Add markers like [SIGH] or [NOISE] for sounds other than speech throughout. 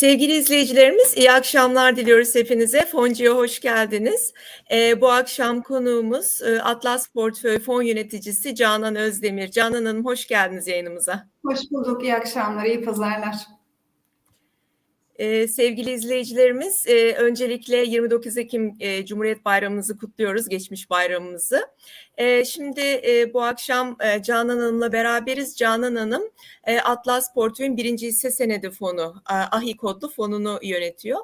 Sevgili izleyicilerimiz iyi akşamlar diliyoruz hepinize. Foncu'ya hoş geldiniz. Ee, bu akşam konuğumuz e, Atlas Portföy Fon Yöneticisi Canan Özdemir. Canan Hanım hoş geldiniz yayınımıza. Hoş bulduk, iyi akşamlar, iyi pazarlar. Ee, sevgili izleyicilerimiz, e, öncelikle 29 Ekim e, Cumhuriyet Bayramımızı kutluyoruz, geçmiş bayramımızı. E, şimdi e, bu akşam e, Canan Hanım'la beraberiz. Canan Hanım, e, Atlas Portföy'ün birinci hisse senedi fonu, e, AHİ kodlu fonunu yönetiyor.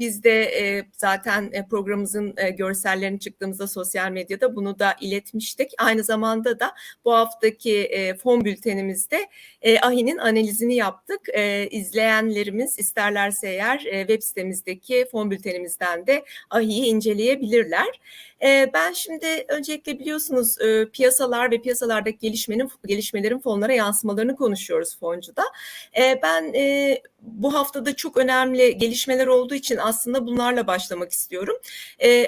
Biz de zaten programımızın e, görsellerini çıktığımızda sosyal medyada bunu da iletmiştik. Aynı zamanda da bu haftaki fon bültenimizde e, AHİ'nin analizini yaptık. E, izleyenlerimiz ister isterlerse eğer web sitemizdeki fon bültenimizden de AHİ'yi inceleyebilirler. E, ben şimdi öncelikle biliyorsunuz e, piyasalar ve piyasalardaki gelişmenin gelişmelerin fonlara yansımalarını konuşuyoruz foncuda. Ben bu haftada çok önemli gelişmeler olduğu için aslında bunlarla başlamak istiyorum.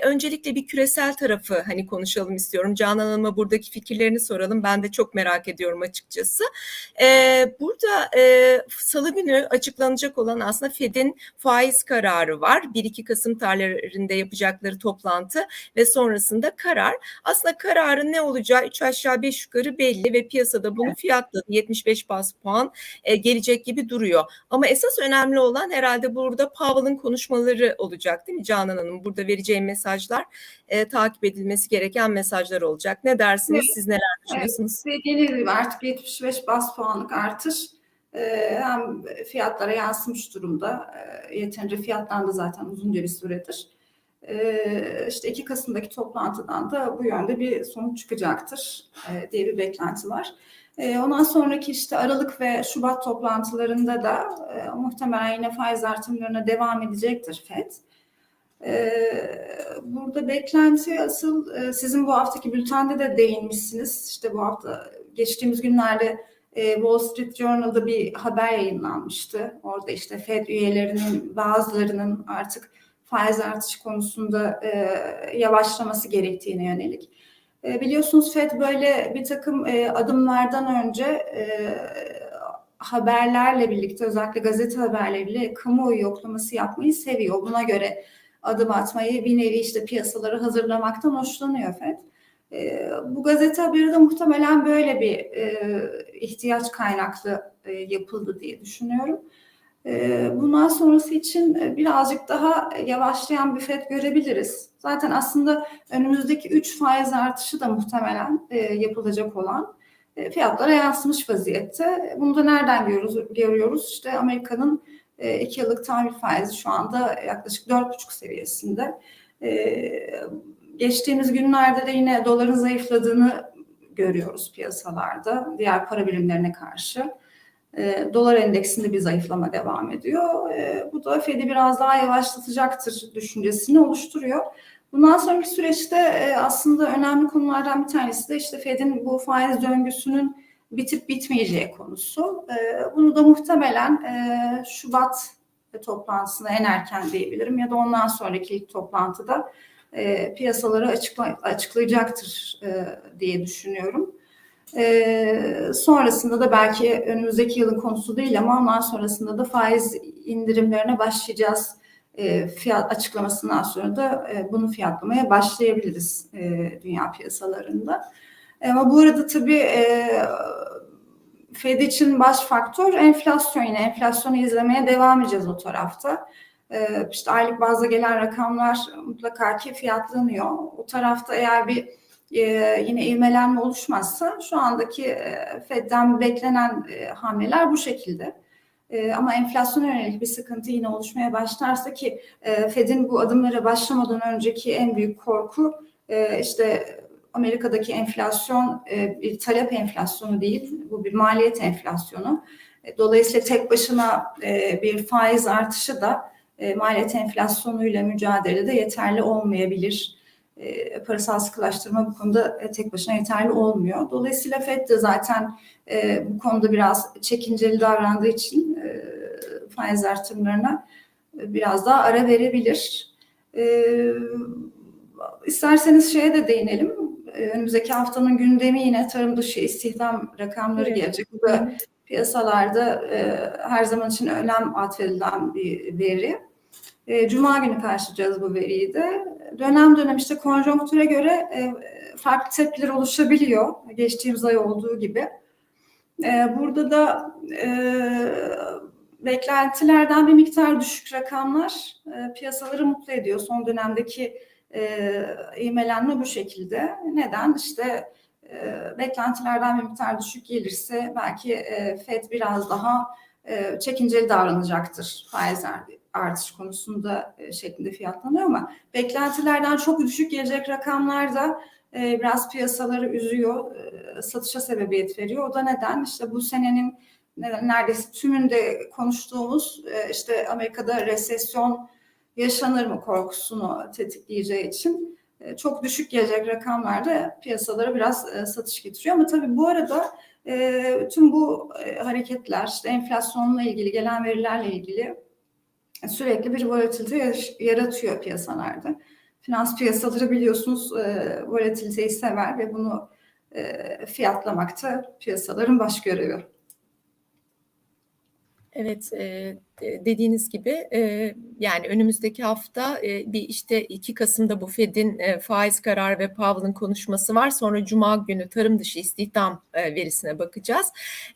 Öncelikle bir küresel tarafı hani konuşalım istiyorum. Canan Hanım'a buradaki fikirlerini soralım. Ben de çok merak ediyorum açıkçası. Burada salı günü açıklanacak olan aslında Fed'in faiz kararı var. 1-2 Kasım tarihlerinde yapacakları toplantı ve sonrasında karar. Aslında kararın ne olacağı 3 aşağı 5 yukarı belli ve piyasada bunu fiyatladı. 75 bas puan e, gelecek gibi duruyor. Ama esas önemli olan herhalde burada Powell'ın konuşmaları olacak değil mi Canan Hanım? Burada vereceğim mesajlar e, takip edilmesi gereken mesajlar olacak. Ne dersiniz? Evet. Siz neler düşünüyorsunuz? Evet, dediğiniz gibi artık 75 bas puanlık artış ee, hem fiyatlara yansımış durumda. Ee, yeterince fiyatlandı zaten uzunca bir süredir. Ee, işte 2 Kasım'daki toplantıdan da bu yönde bir sonuç çıkacaktır e, diye bir beklenti var. Ondan sonraki işte Aralık ve Şubat toplantılarında da e, muhtemelen yine faiz artımlarına devam edecektir FED. Burada beklenti asıl e, sizin bu haftaki bültende de değinmişsiniz. İşte bu hafta geçtiğimiz günlerde e, Wall Street Journal'da bir haber yayınlanmıştı. Orada işte Fed üyelerinin bazılarının artık faiz artışı konusunda yavaşlaması gerektiğine yönelik. E, biliyorsunuz Fed böyle bir takım adımlardan önce haberlerle birlikte özellikle gazete haberleriyle kamuoyu yoklaması yapmayı seviyor. Buna göre adım atmayı bir nevi işte piyasaları hazırlamaktan hoşlanıyor Fed. E, bu gazete haberi de muhtemelen böyle bir e, ihtiyaç kaynaklı e, yapıldı diye düşünüyorum. E, bundan sonrası için e, birazcık daha yavaşlayan bir FED görebiliriz. Zaten aslında önümüzdeki 3 faiz artışı da muhtemelen e, yapılacak olan e, fiyatlara yansımış vaziyette. Bunu da nereden görüyoruz? görüyoruz? İşte Amerika'nın 2 e, yıllık tahvil faizi şu anda yaklaşık 4,5 seviyesinde. E, geçtiğimiz günlerde de yine doların zayıfladığını görüyoruz piyasalarda diğer para birimlerine karşı. E, dolar endeksinde bir zayıflama devam ediyor. E, bu da Fed'i biraz daha yavaşlatacaktır düşüncesini oluşturuyor. Bundan sonraki süreçte e, aslında önemli konulardan bir tanesi de işte Fed'in bu faiz döngüsünün bitip bitmeyeceği konusu. E, bunu da muhtemelen e, Şubat toplantısına en erken diyebilirim ya da ondan sonraki ilk toplantıda e, piyasaları açıkla, açıklayacaktır e, diye düşünüyorum. E, sonrasında da belki önümüzdeki yılın konusu değil ama ondan sonrasında da faiz indirimlerine başlayacağız. E, fiyat açıklamasından sonra da e, bunu fiyatlamaya başlayabiliriz e, dünya piyasalarında. E, ama bu arada tabii e, Fed için baş faktör enflasyon yine enflasyonu izlemeye devam edeceğiz o tarafta. Ee, işte aylık bazda gelen rakamlar mutlaka ki fiyatlanıyor. O tarafta eğer bir yine ivmelenme oluşmazsa şu andaki e, Fed'den beklenen e, hamleler bu şekilde. E, ama enflasyona yönelik bir sıkıntı yine oluşmaya başlarsa ki e, Fed'in bu adımlara başlamadan önceki en büyük korku işte Amerika'daki enflasyon bir talep enflasyonu değil, bu bir maliyet enflasyonu. Dolayısıyla tek başına bir faiz artışı da maliyet enflasyonuyla mücadelede yeterli olmayabilir. E, parasal sıkılaştırma bu konuda e, tek başına yeterli olmuyor. Dolayısıyla FED de zaten e, bu konuda biraz çekinceli davrandığı için e, faiz artırımlarına e, biraz daha ara verebilir. E, isterseniz şeye de değinelim. E, önümüzdeki haftanın gündemi yine tarım dışı istihdam rakamları evet. gelecek. Bu da piyasalarda e, her zaman için önem atfedilen bir veri. E, Cuma günü karşılayacağız bu veriyi de. Dönem dönem işte konjonktüre göre e, farklı tepkiler oluşabiliyor. Geçtiğimiz ay olduğu gibi. E, burada da e, beklentilerden bir miktar düşük rakamlar e, piyasaları mutlu ediyor. Son dönemdeki e, ivmelenme bu şekilde. Neden? İşte e, beklentilerden bir miktar düşük gelirse belki e, FED biraz daha e, çekinceli davranacaktır faiz artış konusunda e, şeklinde fiyatlanıyor ama beklentilerden çok düşük gelecek rakamlar da e, biraz piyasaları üzüyor, e, satışa sebebiyet veriyor. O da neden? İşte bu senenin neredeyse tümünde konuştuğumuz işte Amerika'da resesyon yaşanır mı korkusunu tetikleyeceği için çok düşük gelecek rakamlarda piyasalara biraz satış getiriyor. Ama tabii bu arada tüm bu hareketler, işte enflasyonla ilgili gelen verilerle ilgili sürekli bir volatilite yaratıyor piyasalarda. Finans piyasaları biliyorsunuz volatiliteyi sever ve bunu fiyatlamakta piyasaların baş görevi. Evet, e, dediğiniz gibi e, yani önümüzdeki hafta e, bir işte 2 Kasım'da bu Fed'in e, faiz kararı ve Powell'ın konuşması var. Sonra Cuma günü tarım dışı istihdam e, verisine bakacağız.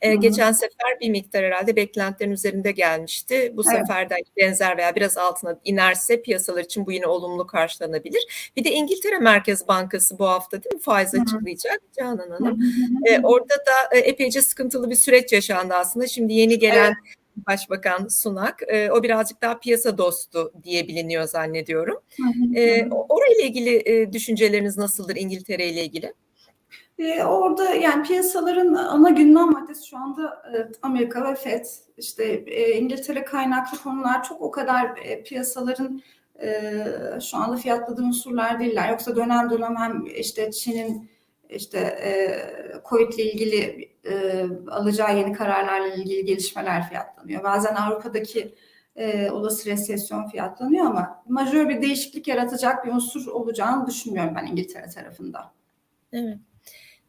E, geçen sefer bir miktar herhalde beklentilerin üzerinde gelmişti. Bu evet. sefer de benzer veya biraz altına inerse piyasalar için bu yine olumlu karşılanabilir. Bir de İngiltere Merkez Bankası bu hafta değil mi faiz Hı-hı. açıklayacak Canan Hanım. E, orada da e, epeyce sıkıntılı bir süreç yaşandı aslında. Şimdi yeni gelen evet Başbakan Sunak. E, o birazcık daha piyasa dostu diye biliniyor zannediyorum. E, orayla ilgili e, düşünceleriniz nasıldır İngiltere ile ilgili? E, orada yani piyasaların ana gündem maddesi şu anda e, Amerika ve FED. İşte e, İngiltere kaynaklı konular çok o kadar e, piyasaların e, şu anda fiyatladığı unsurlar değiller. Yoksa dönem dönem hem işte Çin'in işte e, Covid ile ilgili e, alacağı yeni kararlarla ilgili gelişmeler fiyatlanıyor. Bazen Avrupa'daki e, olası resesyon fiyatlanıyor ama majör bir değişiklik yaratacak bir unsur olacağını düşünmüyorum ben İngiltere tarafında. Evet.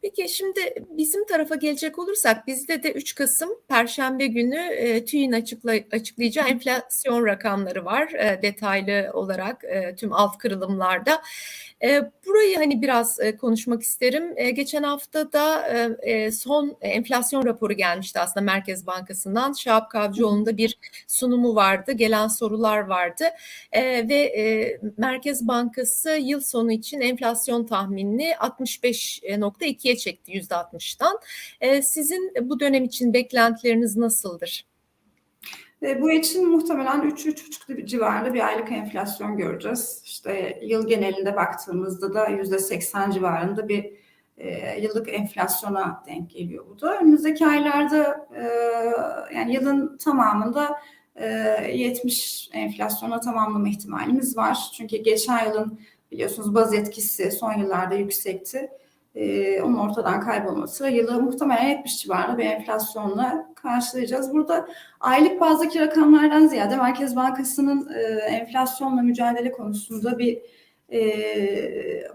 Peki şimdi bizim tarafa gelecek olursak bizde de 3 Kasım Perşembe günü e, TÜİ'nin açıkla, açıklayacağı enflasyon rakamları var e, detaylı olarak e, tüm alt kırılımlarda. E, burayı hani biraz e, konuşmak isterim. E, geçen hafta da e, e son enflasyon raporu gelmişti aslında Merkez Bankası'ndan. Şahap Kavcıoğlu'nda bir sunumu vardı, gelen sorular vardı e, ve Merkez Bankası yıl sonu için enflasyon tahminini 65.2'ye çekti %60'dan. E, sizin bu dönem için beklentileriniz nasıldır? E, bu için muhtemelen 3-3,5 civarında bir aylık enflasyon göreceğiz. İşte yıl genelinde baktığımızda da %80 civarında bir e, yıllık enflasyona denk geliyor bu da. Önümüzdeki aylarda e, yani yılın tamamında e, 70 enflasyona tamamlama ihtimalimiz var. Çünkü geçen yılın biliyorsunuz baz etkisi son yıllarda yüksekti e, onun ortadan kaybolması yılı muhtemelen 70 civarında bir enflasyonla karşılayacağız. Burada aylık bazdaki rakamlardan ziyade Merkez Bankası'nın e, enflasyonla mücadele konusunda bir e,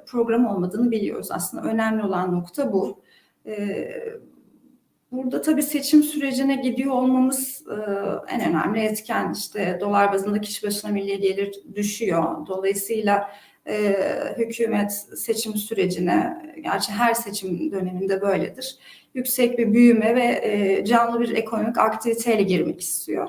program olmadığını biliyoruz aslında. Önemli olan nokta bu. E, burada tabii seçim sürecine gidiyor olmamız e, en önemli etken. İşte dolar bazında kişi başına milli gelir düşüyor. Dolayısıyla e, hükümet seçim sürecine, gerçi her seçim döneminde böyledir, yüksek bir büyüme ve e, canlı bir ekonomik aktiviteyle girmek istiyor.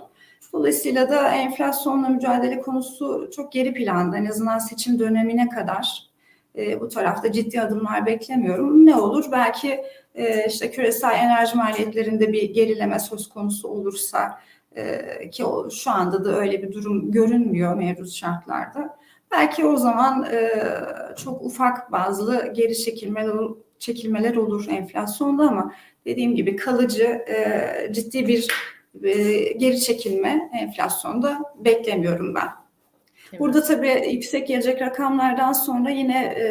Dolayısıyla da enflasyonla mücadele konusu çok geri planda. En azından seçim dönemine kadar e, bu tarafta ciddi adımlar beklemiyorum. Ne olur? Belki e, işte küresel enerji maliyetlerinde bir gerileme söz konusu olursa e, ki o, şu anda da öyle bir durum görünmüyor mevcut şartlarda. Belki o zaman e, çok ufak bazı geri çekilmeler, çekilmeler olur enflasyonda ama dediğim gibi kalıcı e, ciddi bir e, geri çekilme enflasyonda beklemiyorum ben. Burada tabii yüksek gelecek rakamlardan sonra yine e,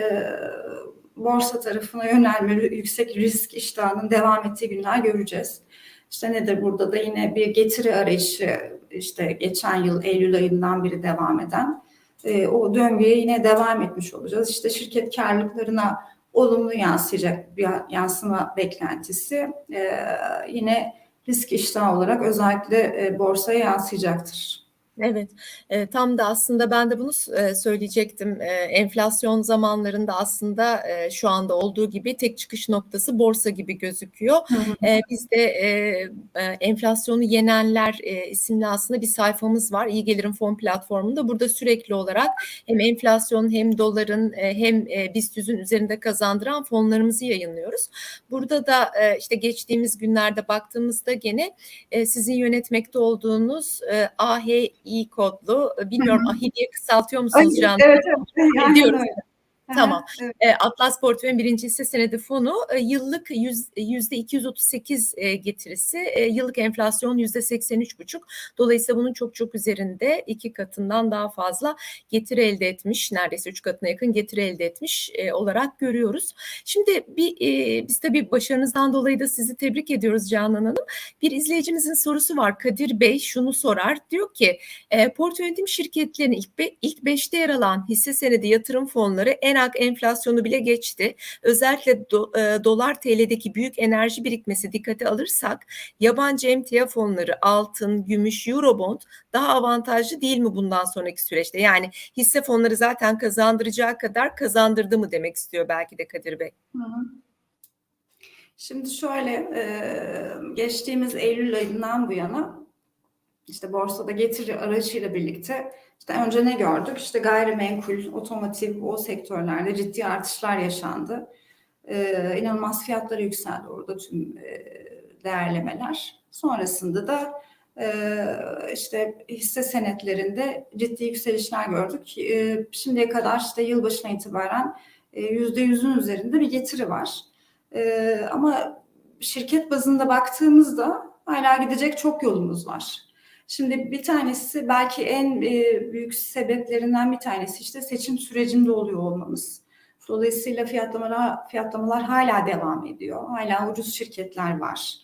borsa tarafına yönelme, yüksek risk iştahının devam ettiği günler göreceğiz. İşte nedir burada da yine bir getiri arayışı işte geçen yıl Eylül ayından beri devam eden e, o döngüye yine devam etmiş olacağız. İşte şirket karlılıklarına olumlu yansıyacak bir yansıma beklentisi. E, yine risk iştahı olarak özellikle e, borsaya yansıyacaktır. Evet, e, tam da aslında ben de bunu e, söyleyecektim. E, enflasyon zamanlarında aslında e, şu anda olduğu gibi tek çıkış noktası borsa gibi gözüküyor. E, biz de e, e, enflasyonu yenenler e, isimli aslında bir sayfamız var. İyi Gelir'in fon platformunda. Burada sürekli olarak hem enflasyonun hem doların e, hem e, BIST 100'ün üzerinde kazandıran fonlarımızı yayınlıyoruz. Burada da e, işte geçtiğimiz günlerde baktığımızda gene e, sizin yönetmekte olduğunuz e, AHİ kodlu, bilmiyorum. AHİ diye kısaltıyor musunuz Ay? Evet, evet. Aynen Diyoruz. öyle. Tamam. evet. E, Atlas Portföy'ün birinci hisse senedi fonu e, yıllık yüz- yüzde 238 e, getirisi, e, yıllık enflasyon yüzde 83,5. Dolayısıyla bunun çok çok üzerinde iki katından daha fazla getiri elde etmiş, neredeyse üç katına yakın getiri elde etmiş e, olarak görüyoruz. Şimdi bir e, biz tabii başarınızdan dolayı da sizi tebrik ediyoruz Canan Hanım. Bir izleyicimizin sorusu var. Kadir Bey şunu sorar. Diyor ki e, portföy yönetim şirketlerinin ilk, be, ilk beşte yer alan hisse senedi yatırım fonları enak enflasyonu bile geçti. Özellikle do, e, dolar TL'deki büyük enerji birikmesi dikkate alırsak yabancı emtia fonları altın, gümüş, eurobond daha avantajlı değil mi bundan sonraki süreçte? Yani hisse fonları zaten kazandıracağı kadar kazandırdı mı demek istiyor belki de Kadir Bey. Şimdi şöyle e, geçtiğimiz Eylül ayından bu yana işte borsada getiri aracıyla birlikte işte önce ne gördük? İşte gayrimenkul, otomotiv o sektörlerde ciddi artışlar yaşandı. E, inanılmaz fiyatlar yükseldi orada tüm e, değerlemeler. Sonrasında da e, işte hisse senetlerinde ciddi yükselişler gördük. E, şimdiye kadar işte yılbaşına itibaren e, yüzde yüzün üzerinde bir getiri var. Ee, ama şirket bazında baktığımızda hala gidecek çok yolumuz var. Şimdi bir tanesi belki en e, büyük sebeplerinden bir tanesi işte seçim sürecinde oluyor olmamız. Dolayısıyla fiyatlamalar, fiyatlamalar hala devam ediyor. Hala ucuz şirketler var.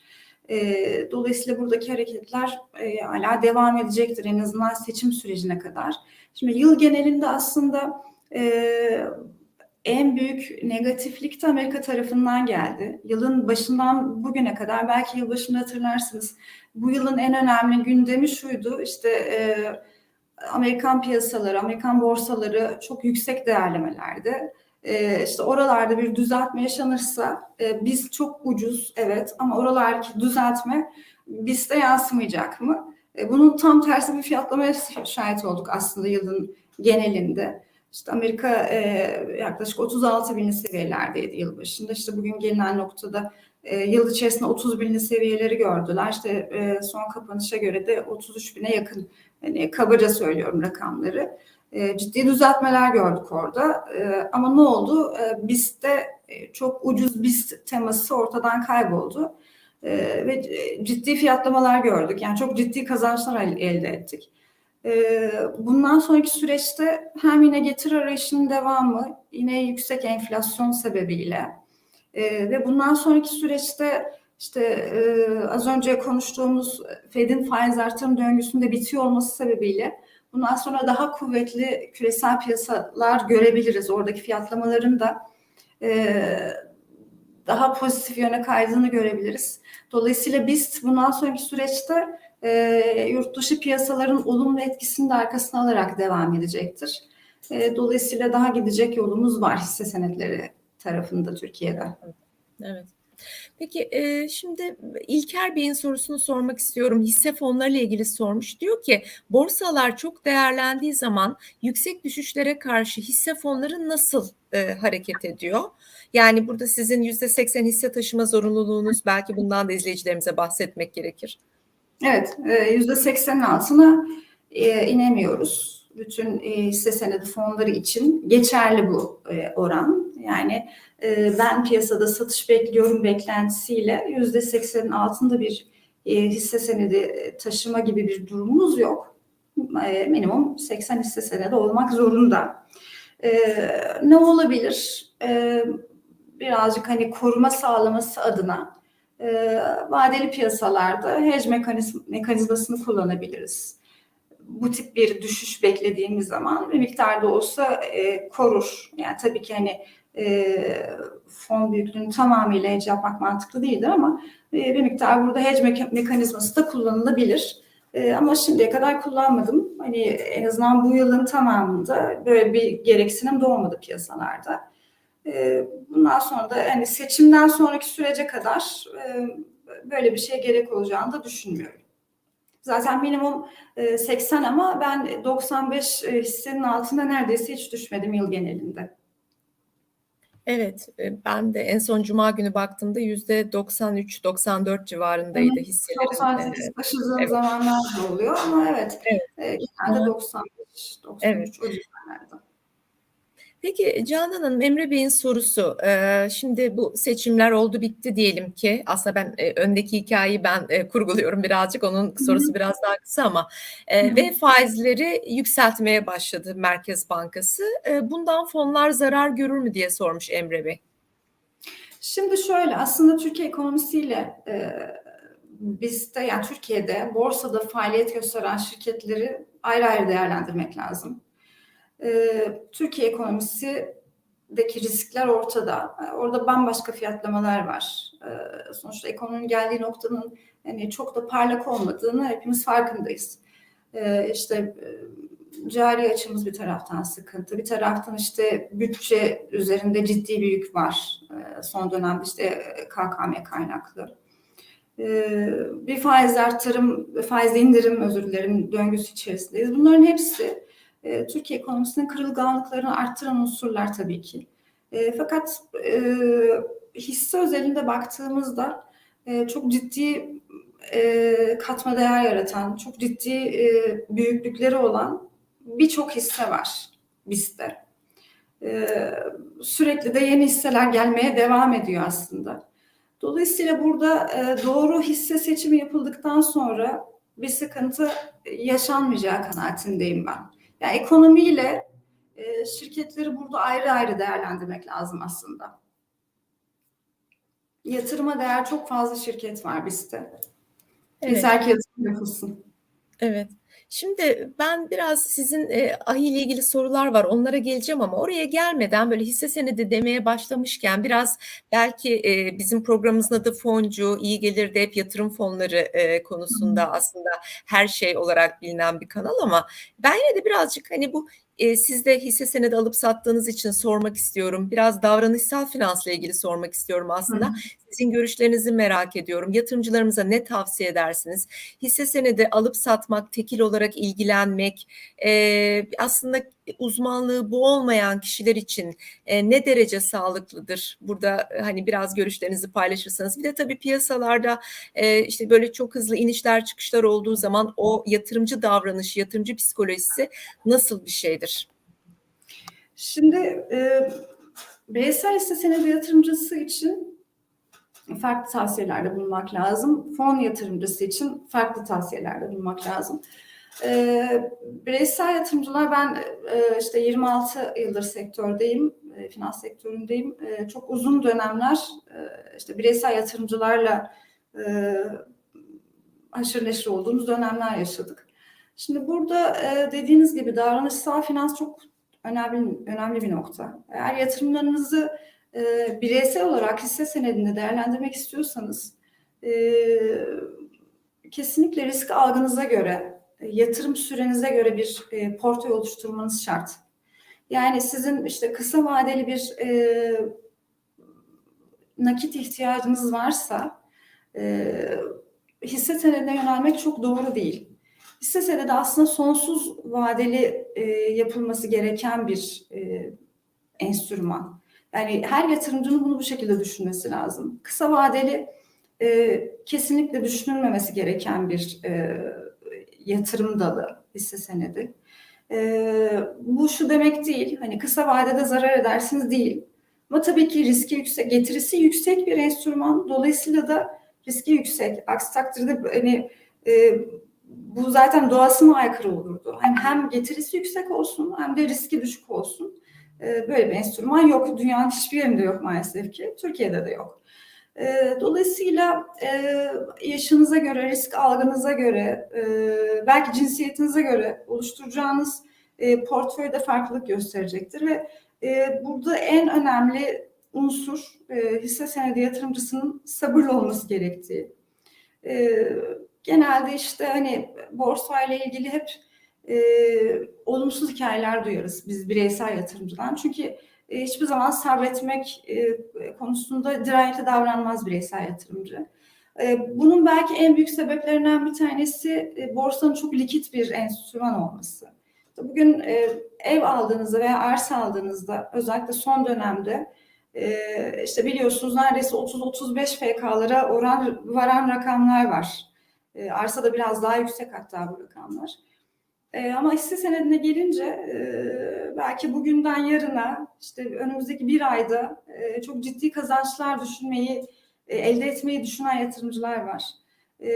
E, dolayısıyla buradaki hareketler e, hala devam edecektir en azından seçim sürecine kadar. Şimdi yıl genelinde aslında e, en büyük negatiflik de Amerika tarafından geldi. Yılın başından bugüne kadar belki yılbaşında hatırlarsınız. Bu yılın en önemli gündemi şuydu. İşte e, Amerikan piyasaları, Amerikan borsaları çok yüksek değerlemelerde. E, işte oralarda bir düzeltme yaşanırsa e, biz çok ucuz evet ama oralardaki düzeltme bizde yansımayacak mı? E, bunun tam tersi bir fiyatlamaya şahit olduk aslında yılın genelinde. İşte Amerika e, yaklaşık 36 binli seviyelerdeydi yıl başında. İşte bugün gelinen noktada e, yıl içerisinde 30 binli seviyeleri gördüler. İşte e, son kapanışa göre de 33 bine yakın. Yani kabaca söylüyorum rakamları. E, ciddi düzeltmeler gördük orada. E, ama ne oldu? E, BIST'te e, çok ucuz BIST teması ortadan kayboldu. E, ve ciddi fiyatlamalar gördük. Yani çok ciddi kazançlar elde ettik. Ee, bundan sonraki süreçte hem yine getir arayışının devamı, yine yüksek enflasyon sebebiyle e, ve bundan sonraki süreçte işte e, az önce konuştuğumuz Fed'in faiz artırım döngüsünde bitiyor olması sebebiyle bundan sonra daha kuvvetli küresel piyasalar görebiliriz. Oradaki fiyatlamaların da e, daha pozitif yöne kaydığını görebiliriz. Dolayısıyla biz bundan sonraki süreçte e, yurt dışı piyasaların olumlu etkisini de arkasına alarak devam edecektir. E, dolayısıyla daha gidecek yolumuz var hisse senetleri tarafında Türkiye'de. Evet. Peki e, şimdi İlker Bey'in sorusunu sormak istiyorum. Hisse fonlarıyla ilgili sormuş. Diyor ki borsalar çok değerlendiği zaman yüksek düşüşlere karşı hisse fonları nasıl e, hareket ediyor? Yani burada sizin %80 hisse taşıma zorunluluğunuz belki bundan da izleyicilerimize bahsetmek gerekir. Evet, yüzde seksenin altına inemiyoruz. Bütün hisse senedi fonları için geçerli bu oran. Yani ben piyasada satış bekliyorum beklentisiyle yüzde seksenin altında bir e, hisse senedi taşıma gibi bir durumumuz yok. E, minimum 80 hisse senedi olmak zorunda. E, ne olabilir? E, birazcık hani koruma sağlaması adına e, vadeli piyasalarda hedge mekanizm, mekanizmasını kullanabiliriz. Bu tip bir düşüş beklediğimiz zaman bir miktarda olsa e, korur. Yani tabii ki hani e, fon büyüklüğünü tamamıyla hedge yapmak mantıklı değildir ama e, bir miktar burada hedge meka- mekanizması da kullanılabilir. E, ama şimdiye kadar kullanmadım. Hani en azından bu yılın tamamında böyle bir gereksinim doğmadı piyasalarda. E, bundan sonra da hani seçimden sonraki sürece kadar e, böyle bir şey gerek olacağını da düşünmüyorum. Zaten minimum e, 80 ama ben 95 e, hissenin altında neredeyse hiç düşmedim yıl genelinde. Evet, e, ben de en son Cuma günü baktığımda yüzde 93-94 civarındaydı Çok hisselerim. saatlik E, taşıdığım evet. zamanlar da oluyor ama evet, Evet. e, genelde Aha. 95, 93 Evet. o civarlarda. Peki Canan Hanım, Emre Bey'in sorusu. Ee, Şimdi bu seçimler oldu bitti diyelim ki. Aslında ben e, öndeki hikayeyi ben e, kurguluyorum birazcık. Onun sorusu biraz daha kısa ama e, ve faizleri yükseltmeye başladı Merkez Bankası. E, Bundan fonlar zarar görür mü diye sormuş Emre Bey. Şimdi şöyle aslında Türkiye ekonomisiyle e, bizde yani Türkiye'de borsada faaliyet gösteren şirketleri ayrı ayrı değerlendirmek lazım. E, Türkiye ekonomisindeki riskler ortada. E, Orada bambaşka fiyatlamalar var. E, sonuçta ekonominin geldiği noktanın hani çok da parlak olmadığını hepimiz farkındayız. E, işte e, cari açımız bir taraftan sıkıntı, bir taraftan işte bütçe üzerinde ciddi bir yük var. Ee, Son dönemde işte KKM kaynaklı. Ee, Bir faiz artırım, faiz indirim özür dilerim döngüsü içerisindeyiz. Bunların hepsi e, Türkiye ekonomisinin kırılganlıklarını arttıran unsurlar tabii ki. E, Fakat e, hisse özelinde baktığımızda e, çok ciddi e, katma değer yaratan, çok ciddi e, büyüklükleri olan birçok hisse var BIST'te. Ee, sürekli de yeni hisseler gelmeye devam ediyor aslında. Dolayısıyla burada e, doğru hisse seçimi yapıldıktan sonra bir sıkıntı yaşanmayacağı kanaatindeyim ben. Yani ekonomiyle e, şirketleri burada ayrı ayrı değerlendirmek lazım aslında. Yatırıma değer çok fazla şirket var BIST'te. Evet. Yeter ki yatırım yapılsın. Evet. Şimdi ben biraz sizin e, ahi ile ilgili sorular var. Onlara geleceğim ama oraya gelmeden böyle hisse senedi demeye başlamışken biraz belki e, bizim programımızın adı foncu, iyi gelir de hep yatırım fonları e, konusunda aslında her şey olarak bilinen bir kanal ama ben yine de birazcık hani bu e, siz de hisse senedi alıp sattığınız için sormak istiyorum. Biraz davranışsal finansla ilgili sormak istiyorum aslında. Hı. Sizin görüşlerinizi merak ediyorum. Yatırımcılarımıza ne tavsiye edersiniz? Hisse senedi alıp satmak, tekil olarak ilgilenmek, e, aslında uzmanlığı bu olmayan kişiler için e, ne derece sağlıklıdır? Burada hani biraz görüşlerinizi paylaşırsanız. Bir de tabii piyasalarda e, işte böyle çok hızlı inişler çıkışlar olduğu zaman o yatırımcı davranışı, yatırımcı psikolojisi nasıl bir şeydir? Şimdi e, bireysel hisse senedi yatırımcısı için farklı tavsiyelerde bulunmak lazım. Fon yatırımcısı için farklı tavsiyelerde bulunmak lazım. E, bireysel yatırımcılar ben e, işte 26 yıldır sektördeyim, e, finans sektöründeyim. E, çok uzun dönemler e, işte bireysel yatırımcılarla e, haşır neşir olduğumuz dönemler yaşadık. Şimdi burada e, dediğiniz gibi davranışsal finans çok önemli önemli bir nokta. Eğer yatırımlarınızı e, bireysel olarak hisse senedinde değerlendirmek istiyorsanız e, kesinlikle risk algınıza göre, e, yatırım sürenize göre bir e, portföy oluşturmanız şart. Yani sizin işte kısa vadeli bir e, nakit ihtiyacınız varsa e, hisse senedine yönelmek çok doğru değil. Hisse senedi aslında sonsuz vadeli e, yapılması gereken bir e, enstrüman. Yani her yatırımcının bunu bu şekilde düşünmesi lazım. Kısa vadeli e, kesinlikle düşünülmemesi gereken bir e, yatırım dalı hisse senedi. E, bu şu demek değil, hani kısa vadede zarar edersiniz değil. Ama tabii ki riski yüksek, getirisi yüksek bir enstrüman. Dolayısıyla da riski yüksek. Aksi takdirde hani e, bu zaten doğasına aykırı olurdu. Hem, hem getirisi yüksek olsun hem de riski düşük olsun. E, böyle bir enstrüman yok. Dünyanın hiçbir yerinde yok maalesef ki. Türkiye'de de yok. E, dolayısıyla e, yaşınıza göre, risk algınıza göre, e, belki cinsiyetinize göre oluşturacağınız e, portföyde farklılık gösterecektir ve burada en önemli unsur hisse senedi yatırımcısının sabırlı olması gerektiği. Genelde işte hani borsa ile ilgili hep e, olumsuz hikayeler duyarız biz bireysel yatırımcıdan. Çünkü hiçbir zaman sabretmek konusunda dirayetli davranmaz bireysel yatırımcı. Bunun belki en büyük sebeplerinden bir tanesi borsanın çok likit bir enstrüman olması. Bugün ev aldığınızda veya arsa aldığınızda özellikle son dönemde işte biliyorsunuz neredeyse 30-35 FK'lara oran varan rakamlar var. Arsa da biraz daha yüksek hatta bu rakamlar. E, ama hisse senedine gelince e, belki bugünden yarına işte önümüzdeki bir ayda e, çok ciddi kazançlar düşünmeyi e, elde etmeyi düşünen yatırımcılar var. E,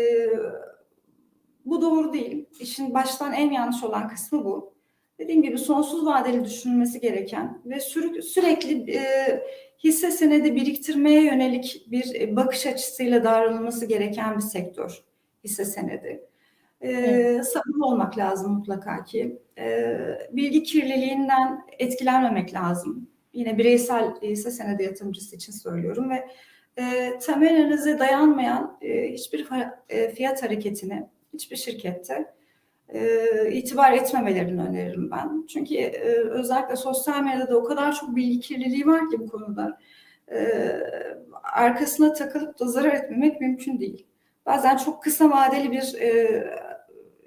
bu doğru değil. İşin baştan en yanlış olan kısmı bu. Dediğim gibi sonsuz vadeli düşünülmesi gereken ve sürü, sürekli e, hisse senedi biriktirmeye yönelik bir bakış açısıyla davranılması gereken bir sektör hisse senedi. Evet. Sabırlı olmak lazım mutlaka ki. Ee, bilgi kirliliğinden etkilenmemek lazım. Yine bireysel hisse senedi yatırımcısı için söylüyorum ve e, temel analize dayanmayan e, hiçbir fiyat hareketini hiçbir şirkette e, itibar etmemelerini öneririm ben. Çünkü e, özellikle sosyal medyada o kadar çok bilgi kirliliği var ki bu konuda. E, arkasına takılıp da zarar etmemek mümkün değil. Bazen çok kısa vadeli bir e,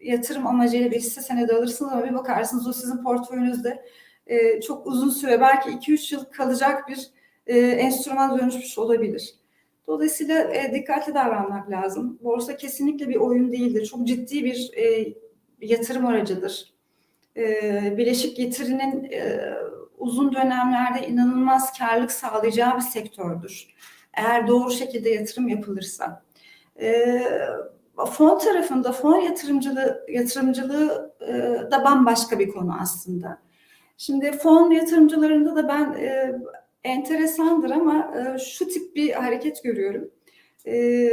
yatırım amacıyla bir hisse senedi alırsınız ama bir bakarsınız o sizin portföyünüzde e, çok uzun süre belki 2-3 yıl kalacak bir e, enstrüman dönüşmüş olabilir. Dolayısıyla e, dikkatli davranmak lazım. Borsa kesinlikle bir oyun değildir. Çok ciddi bir e, yatırım aracıdır. E, bileşik getirinin e, uzun dönemlerde inanılmaz karlılık sağlayacağı bir sektördür. Eğer doğru şekilde yatırım yapılırsa. E, fon tarafında fon yatırımcılığı yatırımcılığı e, da bambaşka bir konu aslında. Şimdi fon yatırımcılarında da ben e, enteresandır ama e, şu tip bir hareket görüyorum. E,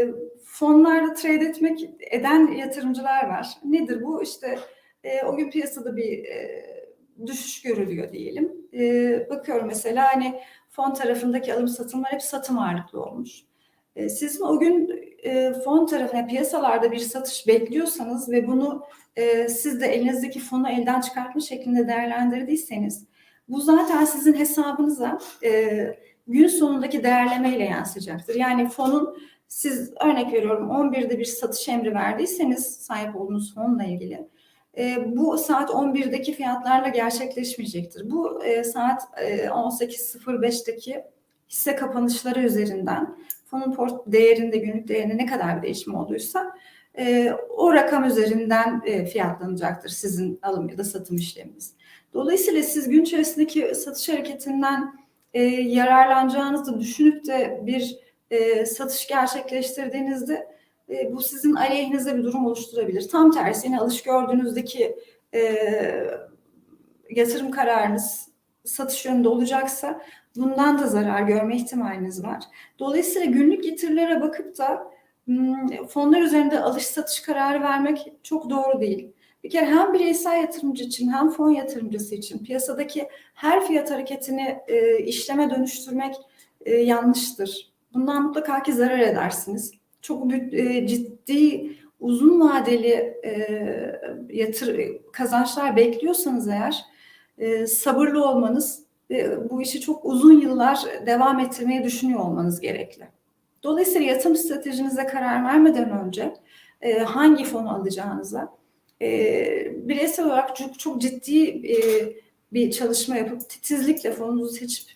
fonlarda trade etmek eden yatırımcılar var. Nedir bu? İşte e, o gün piyasada bir e, düşüş görülüyor diyelim. E, bakıyorum mesela hani fon tarafındaki alım satımlar hep satım ağırlıklı olmuş. E, sizin o gün e, fon tarafına piyasalarda bir satış bekliyorsanız ve bunu e, siz de elinizdeki fonu elden çıkartma şeklinde değerlendirdiyseniz bu zaten sizin hesabınıza e, gün sonundaki değerlemeyle yansıyacaktır. Yani fonun siz örnek veriyorum 11'de bir satış emri verdiyseniz sahip olduğunuz fonla ilgili e, bu saat 11'deki fiyatlarla gerçekleşmeyecektir. Bu e, saat e, 18.05'deki hisse kapanışları üzerinden fonun port değerinde günlük değerinde ne kadar bir değişim olduysa e, o rakam üzerinden e, fiyatlanacaktır sizin alım ya da satım işleminiz. Dolayısıyla siz gün içerisindeki satış hareketinden e, yararlanacağınızı düşünüp de bir e, satış gerçekleştirdiğinizde e, bu sizin aleyhinize bir durum oluşturabilir. Tam tersi yine alış gördüğünüzdeki e, yatırım kararınız satış yönünde olacaksa bundan da zarar görme ihtimaliniz var. Dolayısıyla günlük getirilere bakıp da hmm, fonlar üzerinde alış satış kararı vermek çok doğru değil. Bir kere hem bireysel yatırımcı için hem fon yatırımcısı için piyasadaki her fiyat hareketini e, işleme dönüştürmek e, yanlıştır. Bundan mutlaka ki zarar edersiniz. Çok e, ciddi uzun vadeli e, yatır kazançlar bekliyorsanız eğer e, sabırlı olmanız ve bu işi çok uzun yıllar devam ettirmeyi düşünüyor olmanız gerekli. Dolayısıyla yatırım stratejinize karar vermeden önce e, hangi fonu alacağınıza e, bireysel olarak çok, çok ciddi bir çalışma yapıp titizlikle fonunuzu seçip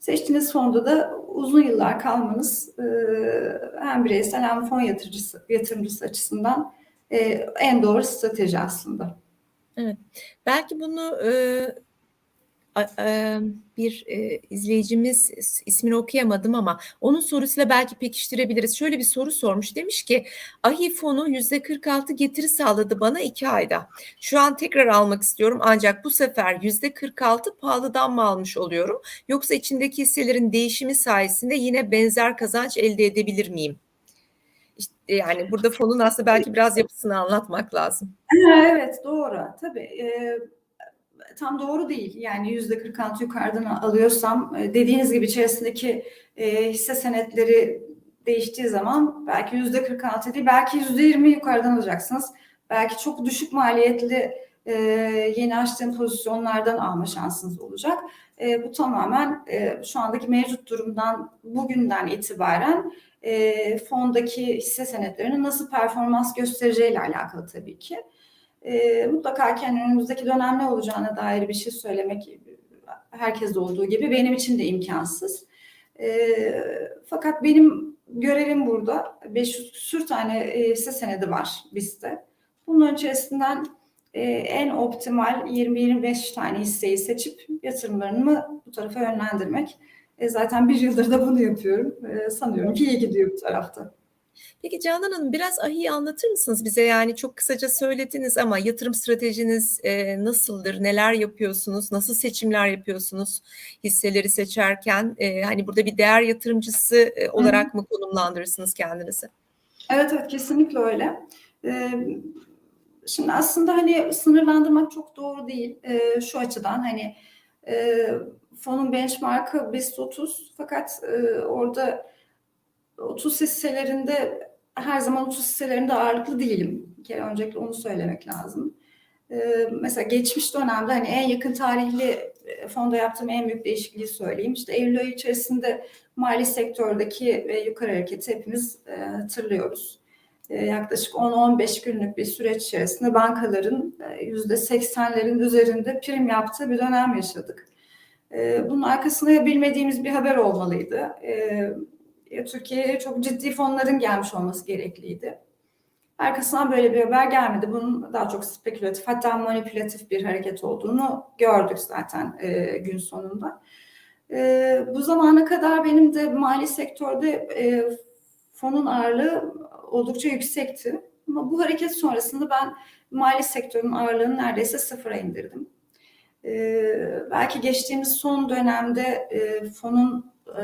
seçtiğiniz fonda da uzun yıllar kalmanız hem bireysel hem fon yatırıcısı, yatırımcısı açısından en doğru strateji aslında. Evet. Belki bunu e, bir izleyicimiz ismini okuyamadım ama onun sorusuyla belki pekiştirebiliriz. Şöyle bir soru sormuş. Demiş ki ahi fonu yüzde 46 getiri sağladı bana iki ayda. Şu an tekrar almak istiyorum ancak bu sefer yüzde 46 pahalıdan mı almış oluyorum? Yoksa içindeki hisselerin değişimi sayesinde yine benzer kazanç elde edebilir miyim? İşte yani burada fonun aslında belki biraz yapısını anlatmak lazım. Evet doğru tabii. Ee, tam doğru değil. Yani yüzde 46 yukarıdan alıyorsam e, dediğiniz gibi içerisindeki e, hisse senetleri değiştiği zaman belki yüzde 46 değil belki yüzde 20 yukarıdan alacaksınız. Belki çok düşük maliyetli e, yeni açtığım pozisyonlardan alma şansınız olacak. E, bu tamamen e, şu andaki mevcut durumdan bugünden itibaren e, fondaki hisse senetlerinin nasıl performans göstereceğiyle alakalı tabii ki. E, mutlaka kendi önümüzdeki dönem ne olacağına dair bir şey söylemek herkeste olduğu gibi benim için de imkansız. E, fakat benim görevim burada 500 küsür tane e, hisse senedi var bizde. Bunun içerisinden e, en optimal 20-25 tane hisseyi seçip yatırımlarımı bu tarafa yönlendirmek. E, zaten bir yıldır da bunu yapıyorum. E, sanıyorum ki iyi gidiyor bu tarafta. Peki Canan Hanım biraz AHİ'yi anlatır mısınız bize? Yani çok kısaca söylediniz ama yatırım stratejiniz e, nasıldır? Neler yapıyorsunuz? Nasıl seçimler yapıyorsunuz hisseleri seçerken? E, hani burada bir değer yatırımcısı e, olarak mı konumlandırırsınız kendinizi? Evet evet kesinlikle öyle. E, şimdi aslında hani sınırlandırmak çok doğru değil. E, şu açıdan hani e, fonun benchmark'ı BIST 30 fakat e, orada 30 hisselerinde her zaman 30 hisselerinde ağırlıklı değilim. Bir kere öncelikle onu söylemek lazım. Ee, mesela geçmiş dönemde hani en yakın tarihli fonda yaptığım en büyük değişikliği söyleyeyim. İşte Eylül ayı içerisinde mali sektördeki ve yukarı hareketi hepimiz e, hatırlıyoruz. E, yaklaşık 10-15 günlük bir süreç içerisinde bankaların e, %80'lerin üzerinde prim yaptığı bir dönem yaşadık. E, bunun arkasında bilmediğimiz bir haber olmalıydı. E, Türkiye'ye çok ciddi fonların gelmiş olması gerekliydi. Arkasından böyle bir haber gelmedi. Bunun daha çok spekülatif hatta manipülatif bir hareket olduğunu gördük zaten e, gün sonunda. E, bu zamana kadar benim de mali sektörde e, fonun ağırlığı oldukça yüksekti. Ama bu hareket sonrasında ben mali sektörün ağırlığını neredeyse sıfıra indirdim. E, belki geçtiğimiz son dönemde e, fonun e,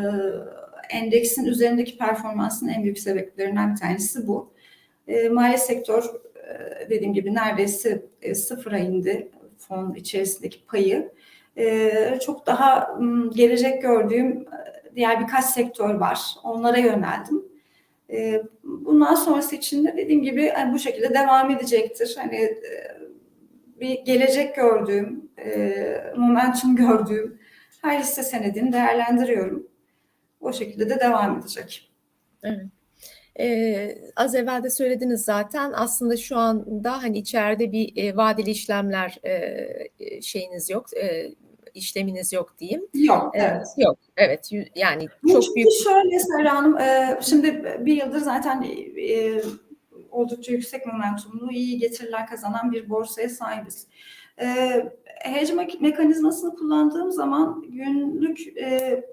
endeksin üzerindeki performansının en büyük sebeplerinden bir tanesi bu. E, mali sektör dediğim gibi neredeyse sıfıra indi fon içerisindeki payı. Çok daha gelecek gördüğüm diğer birkaç sektör var. Onlara yöneldim. Bundan sonrası için de dediğim gibi yani bu şekilde devam edecektir. Hani bir gelecek gördüğüm, e, momentum gördüğüm her hisse senedini değerlendiriyorum o şekilde de devam edecek. Evet. Ee, az evvel de söylediniz zaten aslında şu anda hani içeride bir e, vadeli işlemler e, şeyiniz yok e, işleminiz yok diyeyim. Yok. Evet. evet. Yok. Evet. Yani çok büyük. Şöyle Serra Hanım, e, şimdi bir yıldır zaten e, oldukça yüksek momentumlu, iyi getiriler kazanan bir borsaya sahibiz. E, hedge mekanizmasını kullandığım zaman günlük e,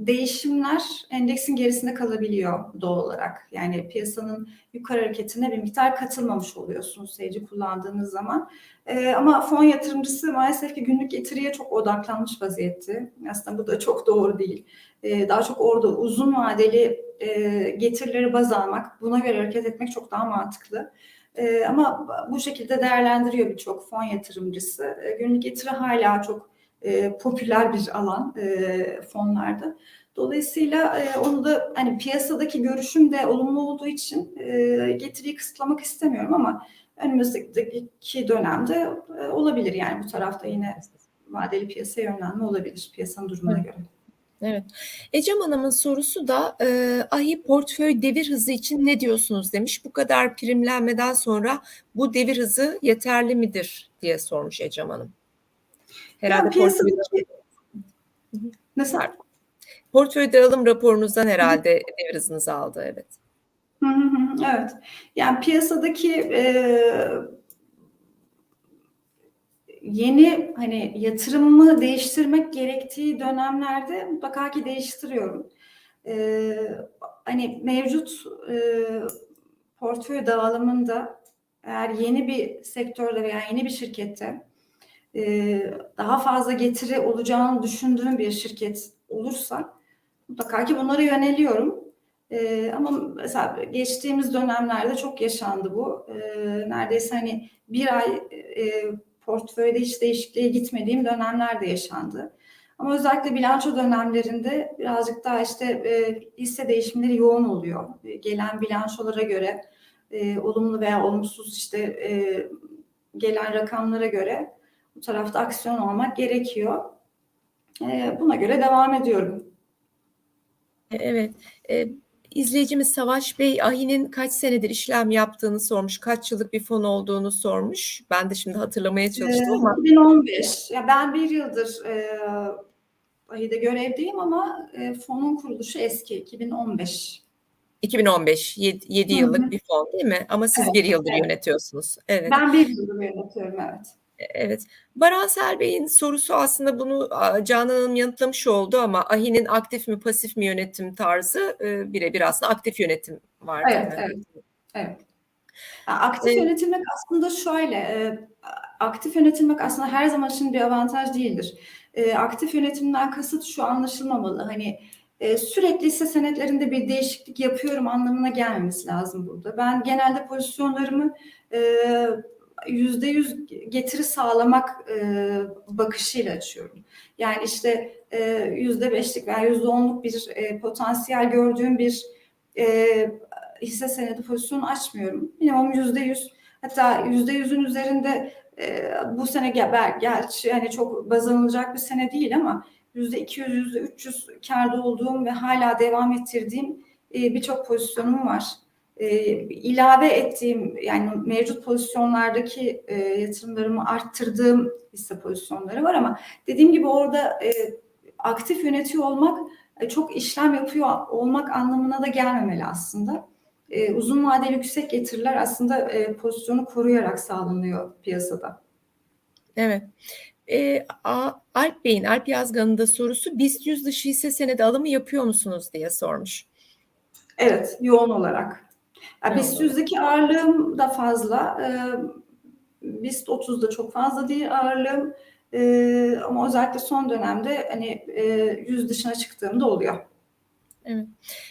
değişimler endeksin gerisinde kalabiliyor doğal olarak. Yani piyasanın yukarı hareketine bir miktar katılmamış oluyorsunuz seyirci kullandığınız zaman. Ee, ama fon yatırımcısı maalesef ki günlük getiriye çok odaklanmış vaziyette. Aslında bu da çok doğru değil. Ee, daha çok orada uzun vadeli e, getirileri baz almak, buna göre hareket etmek çok daha mantıklı. Ee, ama bu şekilde değerlendiriyor birçok fon yatırımcısı. Ee, günlük getiri hala çok e, popüler bir alan e, fonlarda. Dolayısıyla e, onu da hani piyasadaki görüşüm de olumlu olduğu için e, getiriyi kısıtlamak istemiyorum ama önümüzdeki dönemde e, olabilir yani bu tarafta yine vadeli piyasaya yönlenme olabilir piyasanın durumuna evet. göre. Evet. Ecem Hanım'ın sorusu da e, ahi portföy devir hızı için ne diyorsunuz demiş. Bu kadar primlenmeden sonra bu devir hızı yeterli midir diye sormuş Ecem Hanım. Herhalde yani piyasadaki... Nasıl? Portföy dağılım raporunuzdan herhalde hızınızı aldı. Evet. Hı hı, evet. Yani piyasadaki e, yeni hani yatırımımı değiştirmek gerektiği dönemlerde mutlaka ki değiştiriyorum. E, hani mevcut e, portföy dağılımında eğer yeni bir sektörde veya yeni bir şirkette e, daha fazla getiri olacağını düşündüğüm bir şirket olursa mutlaka ki bunlara yöneliyorum. E, ama mesela geçtiğimiz dönemlerde çok yaşandı bu. E, neredeyse hani bir ay portföyde hiç değişikliğe gitmediğim dönemler de yaşandı. Ama özellikle bilanço dönemlerinde birazcık daha işte e, hisse değişimleri yoğun oluyor. Gelen bilançolara göre olumlu veya olumsuz işte gelen rakamlara göre bu tarafta aksiyon almak gerekiyor. E, buna göre devam ediyorum. E, Evet. E, izleyicimiz Savaş Bey Ahi'nin kaç senedir işlem yaptığını sormuş. Kaç yıllık bir fon olduğunu sormuş. Ben de şimdi hatırlamaya çalıştım Ee, ama 2015. Ya ben bir yıldır e, Aİ'de görevdeyim ama e, fonun kuruluşu eski 2015. 2015 7, Hı hı. yıllık bir fon değil mi? Ama siz Evet, bir yıldır evet. yönetiyorsunuz. Evet. Ben bir yıldır yönetiyorum evet. Evet. Baransel Bey'in sorusu aslında bunu Canan Hanım yanıtlamış oldu ama Ahi'nin aktif mi pasif mi yönetim tarzı e, birebir aslında aktif yönetim var Evet, evet. Evet. Aktif Ee, yönetilmek aslında şöyle, e, aktif yönetilmek aslında her zaman için bir avantaj değildir. E, aktif yönetimden kasıt şu anlaşılmamalı. Hani e, sürekli hisse senetlerinde bir değişiklik yapıyorum anlamına gelmemesi lazım burada. Ben genelde pozisyonlarımı e, yüzde yüz getiri sağlamak e, bakışıyla açıyorum. Yani işte e, yüzde beşlik veya yüzde onluk bir e, potansiyel gördüğüm bir e, hisse senedi pozisyonu açmıyorum. Minimum yüzde yüz hatta yüzde yüzün üzerinde e, bu sene gel, gerçi yani çok baz alınacak bir sene değil ama yüzde 200, yüzde 300 karda olduğum ve hala devam ettirdiğim e, birçok pozisyonum var. E, ilave ettiğim yani mevcut pozisyonlardaki e, yatırımlarımı arttırdığım hisse pozisyonları var ama dediğim gibi orada e, aktif yönetiyor olmak e, çok işlem yapıyor olmak anlamına da gelmemeli aslında. E, uzun vadeli yüksek getiriler aslında e, pozisyonu koruyarak sağlanıyor piyasada. Evet. E, A- Alp Bey'in, Alp Yazgan'ın da sorusu BIST 100 dışı hisse senedi alımı yapıyor musunuz diye sormuş. Evet, yoğun olarak. Ya, Yoğun BIST 100'deki ağırlığım da fazla. E, BIST 30'da çok fazla değil ağırlığım. E, ama özellikle son dönemde hani e, 100 dışına çıktığımda oluyor. Evet.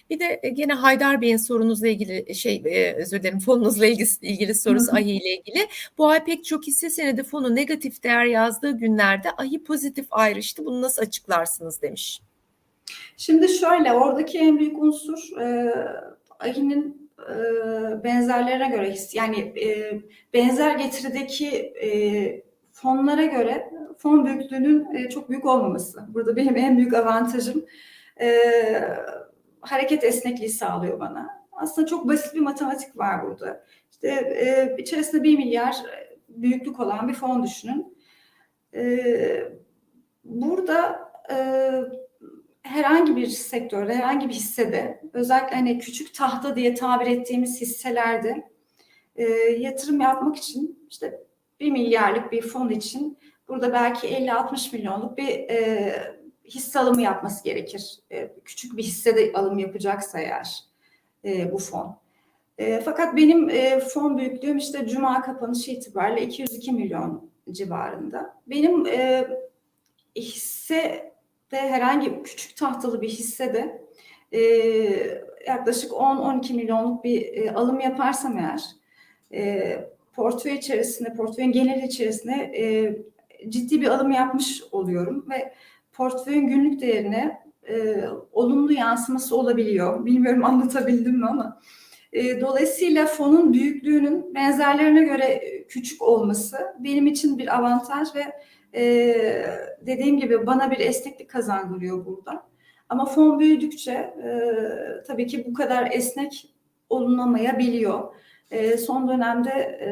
Bir de e, gene Haydar Bey'in sorunuzla ilgili şey e, özür dilerim fonunuzla ilgili, ilgili sorusu. AHİ ile ilgili. Bu ay pek çok hisse senedi fonu negatif değer yazdığı günlerde AHİ pozitif ayrıştı. Bunu nasıl açıklarsınız demiş. Şimdi şöyle oradaki en büyük unsur e, AHİ'nin e, benzerlerine göre yani benzer getirideki fonlara göre fon büyüklüğünün çok büyük olmaması. Burada benim en büyük avantajım hareket esnekliği sağlıyor bana. Aslında çok basit bir matematik var burada. İşte içerisinde 1 milyar büyüklük olan bir fon düşünün. Burada herhangi bir sektörde, herhangi bir hissede, özellikle hani küçük tahta diye tabir ettiğimiz hisselerde e, yatırım yapmak için işte bir milyarlık bir fon için burada belki 50-60 milyonluk bir e, hisse alımı yapması gerekir. E, küçük bir hissede alım yapacaksa eğer e, bu fon. E, fakat benim e, fon büyüklüğüm işte Cuma kapanışı itibariyle 202 milyon civarında. Benim e, hisse herhangi küçük tahtalı bir hissede e, yaklaşık 10-12 milyonluk bir e, alım yaparsam eğer e, portföy içerisinde, portföyün genel içerisinde e, ciddi bir alım yapmış oluyorum ve portföyün günlük değerine e, olumlu yansıması olabiliyor. Bilmiyorum anlatabildim mi ama. E, dolayısıyla fonun büyüklüğünün benzerlerine göre küçük olması benim için bir avantaj ve ee, dediğim gibi bana bir esneklik kazandırıyor burada. Ama fon büyüdükçe e, tabii ki bu kadar esnek olunamayabiliyor. E, son dönemde e,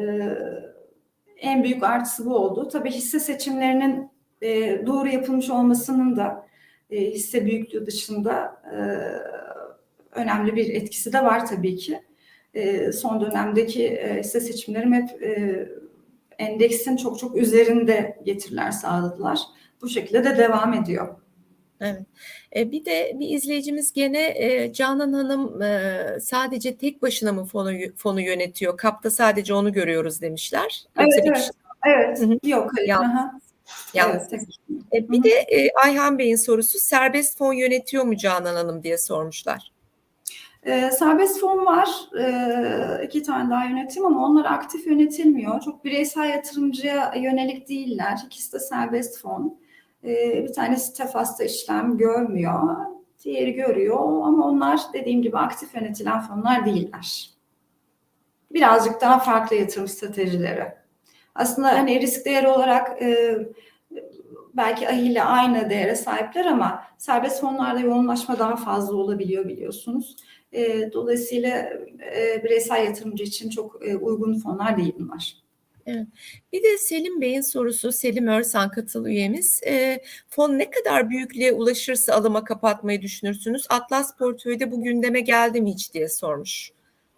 en büyük artısı bu oldu. Tabii hisse seçimlerinin e, doğru yapılmış olmasının da e, hisse büyüklüğü dışında e, önemli bir etkisi de var tabii ki. E, son dönemdeki e, hisse seçimlerim hep e, endeksin çok çok üzerinde getiriler sağladılar. Bu şekilde de devam ediyor. Evet. E, bir de bir izleyicimiz gene e, Canan Hanım e, sadece tek başına mı fonu fonu yönetiyor? Kapta sadece onu görüyoruz demişler. Evet, Yoksa evet. kişi- Evet, Hı hı. yok hayır. Yalnız. Evet, tek- bir Hı hı. de Ayhan Bey'in sorusu serbest fon yönetiyor mu Canan Hanım diye sormuşlar. E, serbest fon var, e, iki tane daha yönetim ama onlar aktif yönetilmiyor. Çok bireysel yatırımcıya yönelik değiller. İkisi de serbest fon. E, bir tanesi Tefas'ta işlem görmüyor, diğeri görüyor ama onlar dediğim gibi aktif yönetilen fonlar değiller. Birazcık daha farklı yatırım stratejileri. Aslında hani risk değeri olarak e, belki AHİ aynı değere sahipler ama serbest fonlarda yoğunlaşma daha fazla olabiliyor biliyorsunuz. E, dolayısıyla e, bireysel yatırımcı için çok e, uygun fonlar değil bunlar. Bir de Selim Bey'in sorusu, Selim Örsan katıl üyemiz. E, fon ne kadar büyüklüğe ulaşırsa alıma kapatmayı düşünürsünüz? Atlas portföyde bu gündeme geldi mi hiç diye sormuş.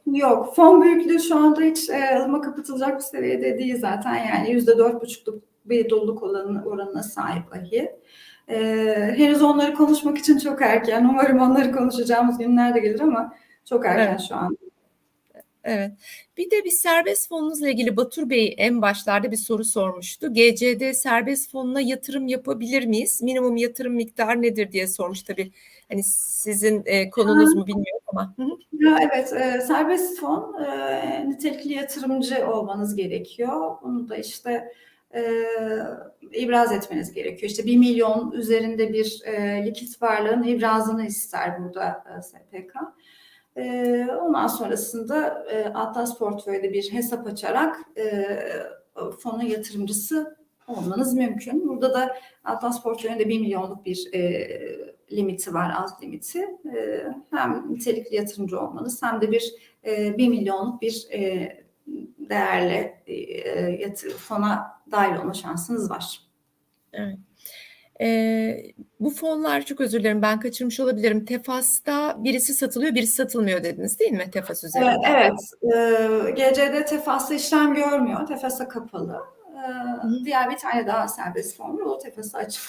Yok, fon büyüklüğü şu anda hiç e, alıma kapatılacak bir seviyede değil zaten. Yani yüzde dört buçukluk bir doluluk oranı, oranına sahip ahi. E, henüz onları konuşmak için çok erken. Umarım onları konuşacağımız günler de gelir ama çok erken Evet. şu an. Evet. Bir de bir serbest fonunuzla ilgili Batur Bey en başlarda bir soru sormuştu. GCD serbest fonuna yatırım yapabilir miyiz? Minimum yatırım miktarı nedir diye sormuş tabii. Hani sizin e, konunuz mu bilmiyorum ama. Ya evet, e, serbest fon e, nitelikli yatırımcı olmanız gerekiyor. Bunu da işte e, ibraz etmeniz gerekiyor. İşte 1 milyon üzerinde bir e, likit varlığın ibrazını ister burada e, SPK. E, ondan sonrasında e, Atlas portföyde bir hesap açarak e, fonun yatırımcısı olmanız mümkün. Burada da Atlas portföyünde 1 milyonluk bir e, limiti var, az limiti. E, hem nitelikli yatırımcı olmanız hem de bir e, 1 milyonluk bir e, değerli e, yatır, fona dahil olma şansınız var. Evet. Ee, bu fonlar çok özür dilerim ben kaçırmış olabilirim. Tefas'ta birisi satılıyor birisi satılmıyor dediniz değil mi Tefas üzerinde? Evet, evet. E, GCD Tefas'ta işlem görmüyor. Tefas'a kapalı. E, diğer bir tane daha serbest fon var. O Tefas'a açık.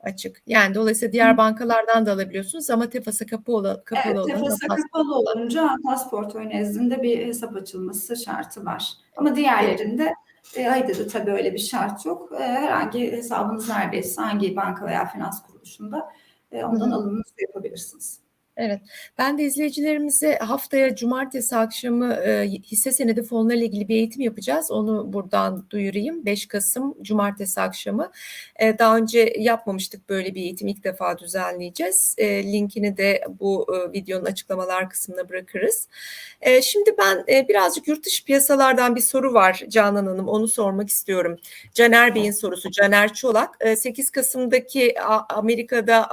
Açık. Yani dolayısıyla diğer bankalardan da alabiliyorsunuz ama Tefas'a kapı ola, kapalı Evet, olan Tefas'a kapalı olunca Atlas portföy nezdinde bir hesap açılması şartı var. Ama diğerlerinde e, ayda da tabii öyle bir şart yok. E, herhangi hesabınız neredeyse hangi banka veya finans kuruluşunda e, ondan alımınızı yapabilirsiniz. Evet. Ben de izleyicilerimize haftaya cumartesi akşamı e, hisse senedi fonlarıyla ilgili bir eğitim yapacağız. Onu buradan duyurayım. 5 Kasım cumartesi akşamı. E, daha önce yapmamıştık böyle bir eğitim. İlk defa düzenleyeceğiz. E, linkini de bu e, videonun açıklamalar kısmına bırakırız. E, şimdi ben e, birazcık yurt dışı piyasalardan bir soru var Canan Hanım. Onu sormak istiyorum. Caner Bey'in sorusu. Caner Çolak. E, 8 Kasım'daki Amerika'da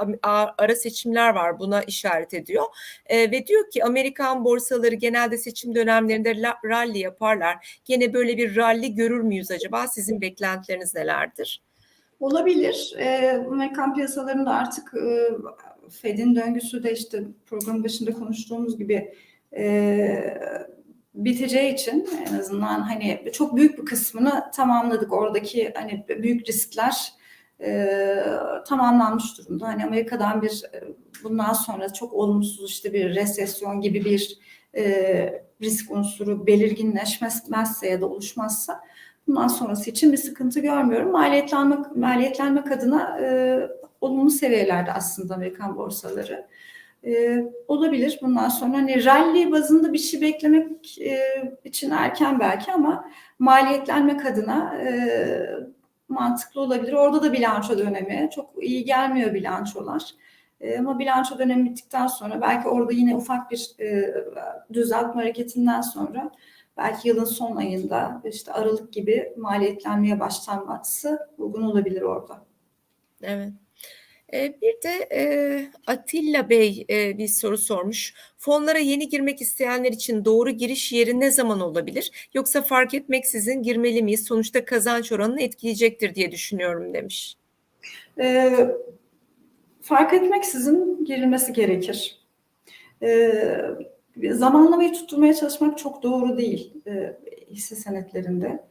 ara seçimler var. Buna işaret ediyor. E, ve diyor ki Amerikan borsaları genelde seçim dönemlerinde rally yaparlar. Gene böyle bir rally görür müyüz acaba? Sizin beklentileriniz nelerdir? Olabilir. E, Amerikan piyasalarında artık e, Fed'in döngüsü de işte program başında konuştuğumuz gibi e, biteceği için en azından hani çok büyük bir kısmını tamamladık. Oradaki hani büyük riskler e, tamamlanmış durumda. Hani Amerika'dan bir e, bundan sonra çok olumsuz işte bir resesyon gibi bir e, risk unsuru belirginleşmezse ya da oluşmazsa bundan sonrası için bir sıkıntı görmüyorum. Maliyetlenmek, maliyetlenmek adına e, olumlu seviyelerde aslında Amerikan borsaları. E, olabilir bundan sonra hani rally bazında bir şey beklemek e, için erken belki ama maliyetlenmek adına e, mantıklı olabilir. Orada da bilanço dönemi çok iyi gelmiyor bilançolar. E, ama bilanço dönemi bittikten sonra belki orada yine ufak bir e, düzeltme hareketinden sonra belki yılın son ayında işte Aralık gibi maliyetlenmeye başlanması uygun olabilir orada. Evet. E, Bir de e, Atilla Bey e, bir soru sormuş. Fonlara yeni girmek isteyenler için doğru giriş yeri ne zaman olabilir? Yoksa fark etmeksizin girmeli miyiz? Sonuçta kazanç oranını etkileyecektir diye düşünüyorum demiş. E, fark etmeksizin girilmesi gerekir. E, zamanlamayı tutturmaya çalışmak çok doğru değil e, hisse senetlerinde.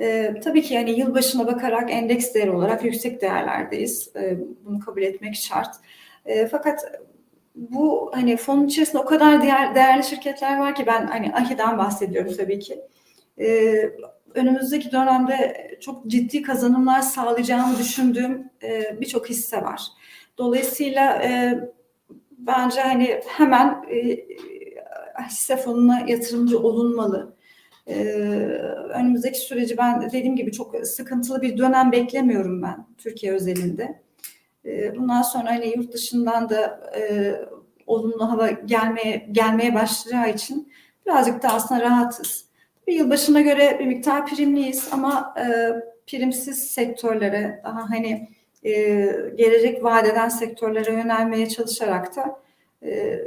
E, tabii ki yani yılbaşına bakarak endeks değeri olarak yüksek değerlerdeyiz. E, bunu kabul etmek şart. E, fakat bu hani fonun içerisinde o kadar değer, değerli şirketler var ki ben hani AHİ'den bahsediyorum tabii ki. E, önümüzdeki dönemde çok ciddi kazanımlar sağlayacağını düşündüğüm e, birçok hisse var. Dolayısıyla e, bence hani hemen e, hisse fonuna yatırımcı olunmalı. Ee, önümüzdeki süreci ben dediğim gibi çok sıkıntılı bir dönem beklemiyorum ben Türkiye özelinde. Ee, bundan sonra hani yurt dışından da e, olumlu hava gelmeye gelmeye başlayacağı için birazcık da aslında rahatız. Bir yılbaşına göre bir miktar primliyiz ama e, primsiz sektörlere daha hani e, gelecek vadeden sektörlere yönelmeye çalışarak da e,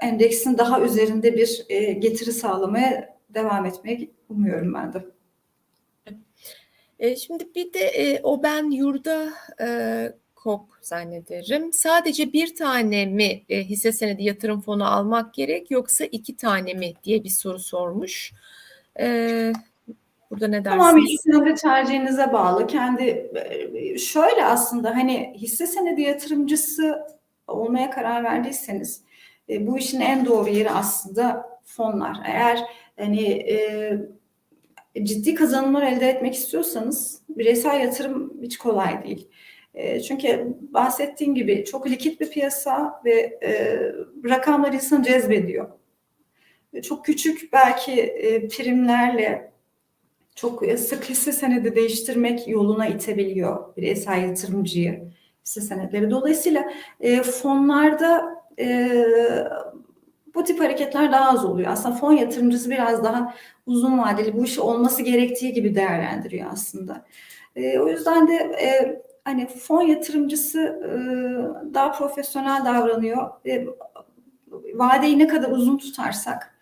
endeksin daha üzerinde bir e, getiri sağlamaya devam etmeyi umuyorum ben de. E, şimdi bir de e, o ben yurda e, kok zannederim. Sadece bir tane mi hisse senedi yatırım fonu almak gerek yoksa iki tane mi diye bir soru sormuş. E, burada ne dersiniz? sizin de tercihinize bağlı. Kendi şöyle aslında hani hisse senedi yatırımcısı olmaya karar verdiyseniz bu işin en doğru yeri aslında fonlar. Eğer hani e, ciddi kazanımlar elde etmek istiyorsanız bireysel yatırım hiç kolay değil. E, çünkü bahsettiğim gibi çok likit bir piyasa ve e, rakamlar insanı cezbediyor. Çok küçük belki e, primlerle çok sık hisse senedi değiştirmek yoluna itebiliyor bireysel yatırımcıyı hisse senetleri. Dolayısıyla e, fonlarda e, bu tip hareketler daha az oluyor. Aslında fon yatırımcısı biraz daha uzun vadeli bu işi olması gerektiği gibi değerlendiriyor aslında. E, o yüzden de e, hani fon yatırımcısı e, daha profesyonel davranıyor. E, vadeyi ne kadar uzun tutarsak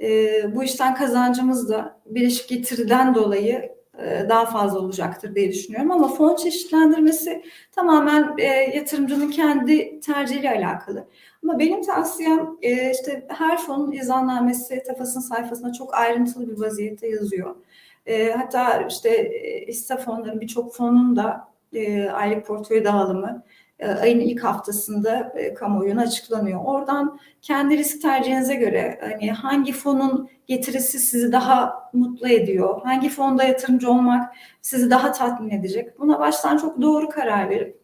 e, bu işten kazancımız da birleşik getiriden dolayı daha fazla olacaktır diye düşünüyorum. Ama fon çeşitlendirmesi tamamen e, yatırımcının kendi tercihiyle alakalı. Ama benim tavsiyem e, işte her fonun izannamesi Tafas'ın sayfasında çok ayrıntılı bir vaziyette yazıyor. E, hatta işte e, hisse fonların birçok fonun da e, aylık portföy dağılımı e, ayın ilk haftasında e, kamuoyuna açıklanıyor. Oradan kendi risk tercihinize göre hani hangi fonun getirisi sizi daha mutlu ediyor, hangi fonda yatırımcı olmak sizi daha tatmin edecek. Buna baştan çok doğru karar verip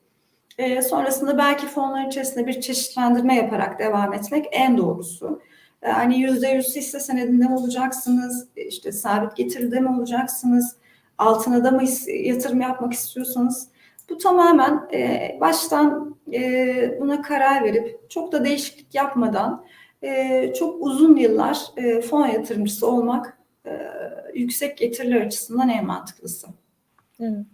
e, sonrasında belki fonların içerisinde bir çeşitlendirme yaparak devam etmek en doğrusu. Yani yüzde yüz hisse senedinde mi olacaksınız, işte sabit getiride mi olacaksınız, altına da mı yatırım yapmak istiyorsanız bu tamamen e, baştan e, buna karar verip çok da değişiklik yapmadan e, çok uzun yıllar e, fon yatırımcısı olmak e, yüksek getiriler açısından en mantıklısı. Evet.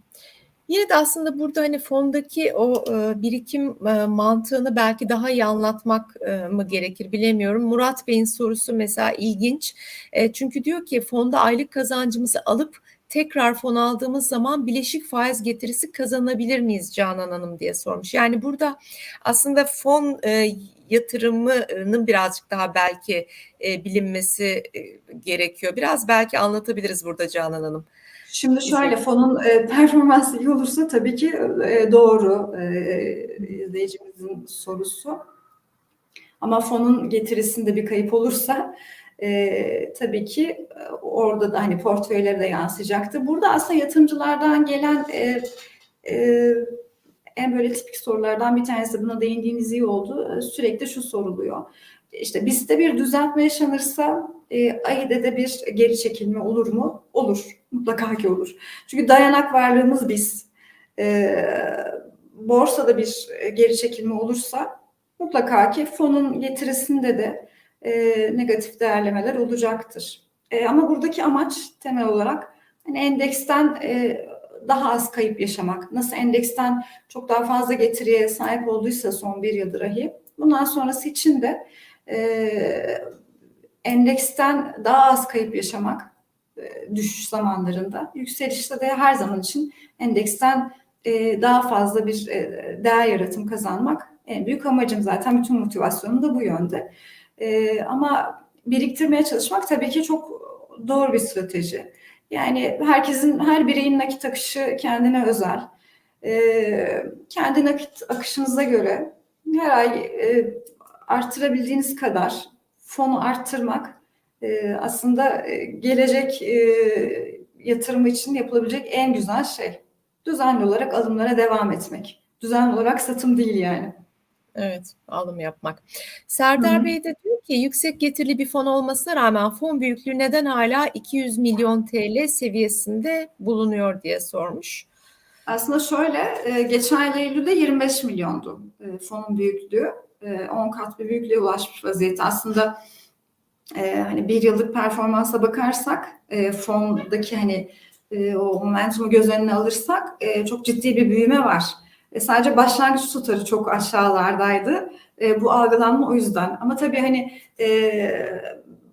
Yine de aslında burada hani fondaki o e, birikim e, mantığını belki daha iyi anlatmak e, mı gerekir bilemiyorum. Murat Bey'in sorusu mesela ilginç. E, çünkü diyor ki fonda aylık kazancımızı alıp tekrar fon aldığımız zaman bileşik faiz getirisi kazanabilir miyiz Canan Hanım diye sormuş. Yani burada aslında fon e, yatırımının birazcık daha belki e, bilinmesi e, gerekiyor. Biraz belki anlatabiliriz burada Canan Hanım. Şimdi şöyle fonun e, performansı iyi olursa tabii ki e, doğru e, izleyicimizin sorusu. Ama fonun getirisinde bir kayıp olursa e, tabii ki orada da hani portföylere de yansıyacaktır. Burada aslında yatırımcılardan gelen e, e, en böyle tipik sorulardan bir tanesi buna değindiğiniz iyi oldu. Sürekli şu soruluyor. İşte bizde bir düzeltme yaşanırsa e, AİD'de bir geri çekilme olur mu? Olur. Mutlaka ki olur. Çünkü dayanak varlığımız biz. E, borsada bir geri çekilme olursa mutlaka ki fonun getirisinde de e, negatif değerlemeler olacaktır. E, ama buradaki amaç temel olarak hani endeksten e, daha az kayıp yaşamak. Nasıl endeksten çok daha fazla getiriye sahip olduysa son bir yıldır dahi bundan sonrası için de e, endeksten daha az kayıp yaşamak e, düşüş zamanlarında. Yükselişte de her zaman için endeksten e, daha fazla bir e, değer yaratım kazanmak en büyük amacım zaten bütün motivasyonum da bu yönde. E, ama biriktirmeye çalışmak tabii ki çok doğru bir strateji. Yani herkesin, her bireyin nakit akışı kendine özel. E, kendi nakit akışınıza göre her ay e, arttırabildiğiniz kadar fonu arttırmak e, aslında e, gelecek e, yatırımı için yapılabilecek en güzel şey. Düzenli olarak alımlara devam etmek. Düzenli olarak satım değil yani. Evet, alım yapmak. Serdar Hı. Bey de diyor ki yüksek getirili bir fon olmasına rağmen fon büyüklüğü neden hala 200 milyon TL seviyesinde bulunuyor diye sormuş. Aslında şöyle, e, geçen yıl Eylül'de 25 milyondu e, fonun büyüklüğü. E, 10 kat bir büyüklüğe ulaşmış vaziyette. Aslında e, hani bir yıllık performansa bakarsak, e, fondaki hani e, o momentumu göz önüne alırsak e, çok ciddi bir büyüme var. E, sadece başlangıç tutarı çok aşağılardaydı. E, bu algılanma o yüzden. Ama tabii hani e,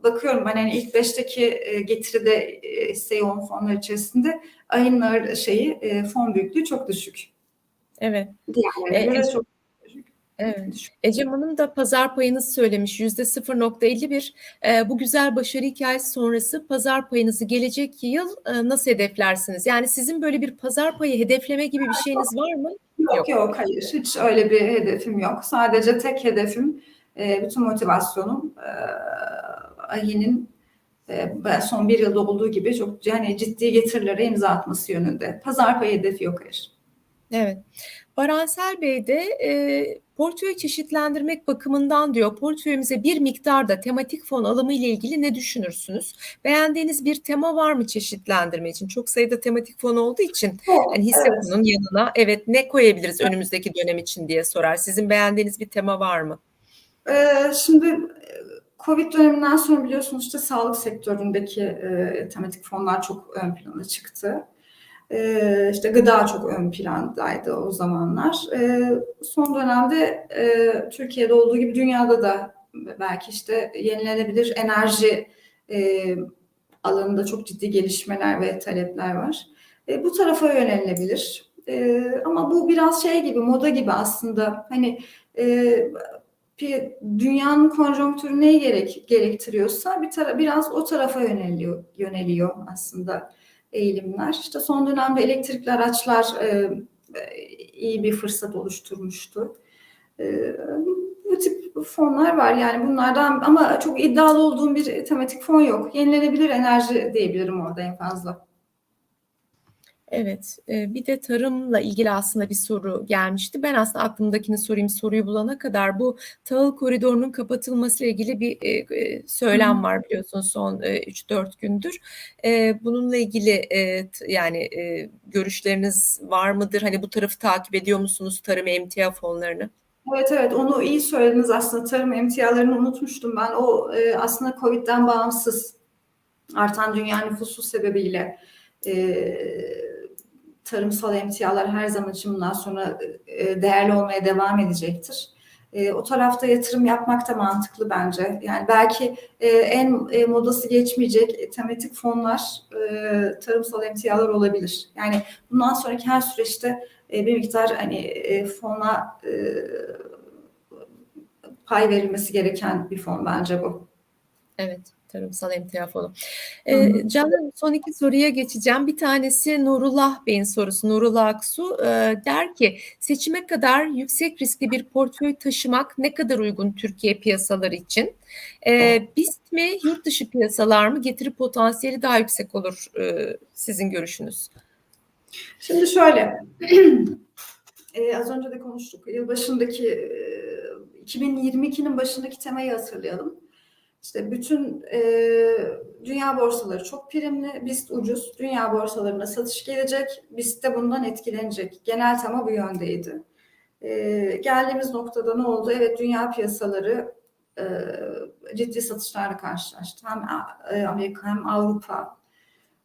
bakıyorum ben hani ilk beşteki e, getiride e, hisse yoğun fonlar içerisinde ayın ağır şeyi e, fon büyüklüğü çok düşük. Evet. Diğerlerine E, e, çok Evet. Ecem Hanım da pazar payınızı söylemiş yüzde 0.51. Ee, bu güzel başarı hikayesi sonrası pazar payınızı gelecek yıl e, nasıl hedeflersiniz? Yani sizin böyle bir pazar payı hedefleme gibi bir şeyiniz var mı? Yok Yok. yok hayır hiç öyle bir hedefim yok. Sadece tek hedefim e, bütün motivasyonum e, Ahi'nin e, son bir yılda olduğu gibi çok yani ciddi getirilere imza atması yönünde. Pazar payı hedefi yok hayır. Evet. Baransel Bey de e, portföy çeşitlendirmek bakımından diyor portföyümüze bir miktarda tematik fon alımı ile ilgili ne düşünürsünüz? Beğendiğiniz bir tema var mı çeşitlendirme için? Çok sayıda tematik fon olduğu için hani hisse Evet. fonunun yanına evet ne koyabiliriz önümüzdeki dönem için diye sorar. Sizin beğendiğiniz bir tema var mı? Ee, şimdi Covid döneminden sonra biliyorsunuz işte sağlık sektöründeki e, tematik fonlar çok ön plana çıktı. E, işte gıda çok ön plandaydı o zamanlar. E, son dönemde e, Türkiye'de olduğu gibi dünyada da belki işte yenilenebilir enerji e, alanında çok ciddi gelişmeler ve talepler var. E, bu tarafa yönelilebilir. E, ama bu biraz şey gibi, moda gibi aslında. Hani dünyanın konjonktürü neyi gerek, gerektiriyorsa bir tara- biraz o tarafa yöneliyor yöneliyor aslında eğilimler. İşte son dönemde elektrikli araçlar e, e, iyi bir fırsat oluşturmuştu. E, bu tip fonlar var yani bunlardan ama çok iddialı olduğum bir tematik fon yok. Yenilenebilir enerji diyebilirim orada en fazla. Evet, e, bir de tarımla ilgili aslında bir soru gelmişti. Ben aslında aklımdakini sorayım soruyu bulana kadar bu tahıl koridorunun kapatılması ile ilgili bir e, e, söylem var biliyorsunuz son e, 3-4 gündür. Bununla ilgili yani görüşleriniz var mıdır? Hani bu tarafı takip ediyor musunuz tarım emtia fonlarını? Evet evet onu iyi söylediniz aslında tarım emtialarını unutmuştum ben. O aslında Covid'den bağımsız artan dünya nüfusu sebebiyle e, tarımsal emtialar her zaman için bundan sonra e, değerli olmaya devam edecektir. E, o tarafta yatırım yapmak da mantıklı bence. Yani belki e, en e, modası geçmeyecek tematik fonlar e, tarımsal emtialar olabilir. Yani bundan sonraki her süreçte e, bir miktar hani e, fona e, pay verilmesi gereken bir fon bence bu. Evet, tarımsal emtia fonu. Hı hı. Ee, Canan son iki soruya geçeceğim. Bir tanesi Nurullah Bey'in sorusu. Nurullah Aksu e, der ki seçime kadar yüksek riskli bir portföy taşımak ne kadar uygun Türkiye piyasaları için? Ee, BIST mi, yurt dışı piyasalar mı getiri potansiyeli daha yüksek olur e, sizin görüşünüz? Şimdi şöyle, [CLEARS THROAT] e, az önce de konuştuk. Yılbaşındaki e, 2022'nin başındaki temayı hatırlayalım. İşte bütün e, dünya borsaları çok primli, BIST ucuz. Dünya borsalarına satış gelecek, BIST de bundan etkilenecek. Genel tema bu yöndeydi. E, geldiğimiz noktada ne oldu? Evet dünya piyasaları e, ciddi satışlarla karşılaştı. Hem e, Amerika hem Avrupa.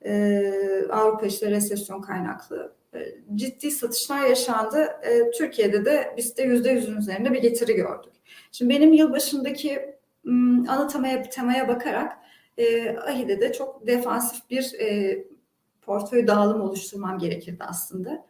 E, Avrupa işte resesyon kaynaklı e, ciddi satışlar yaşandı. E, Türkiye'de de yüzde yüzün üzerinde bir getiri gördük. Şimdi benim yılbaşındaki ana temaya, bakarak e, AHİ'de de çok defansif bir e, portföy dağılım oluşturmam gerekirdi aslında.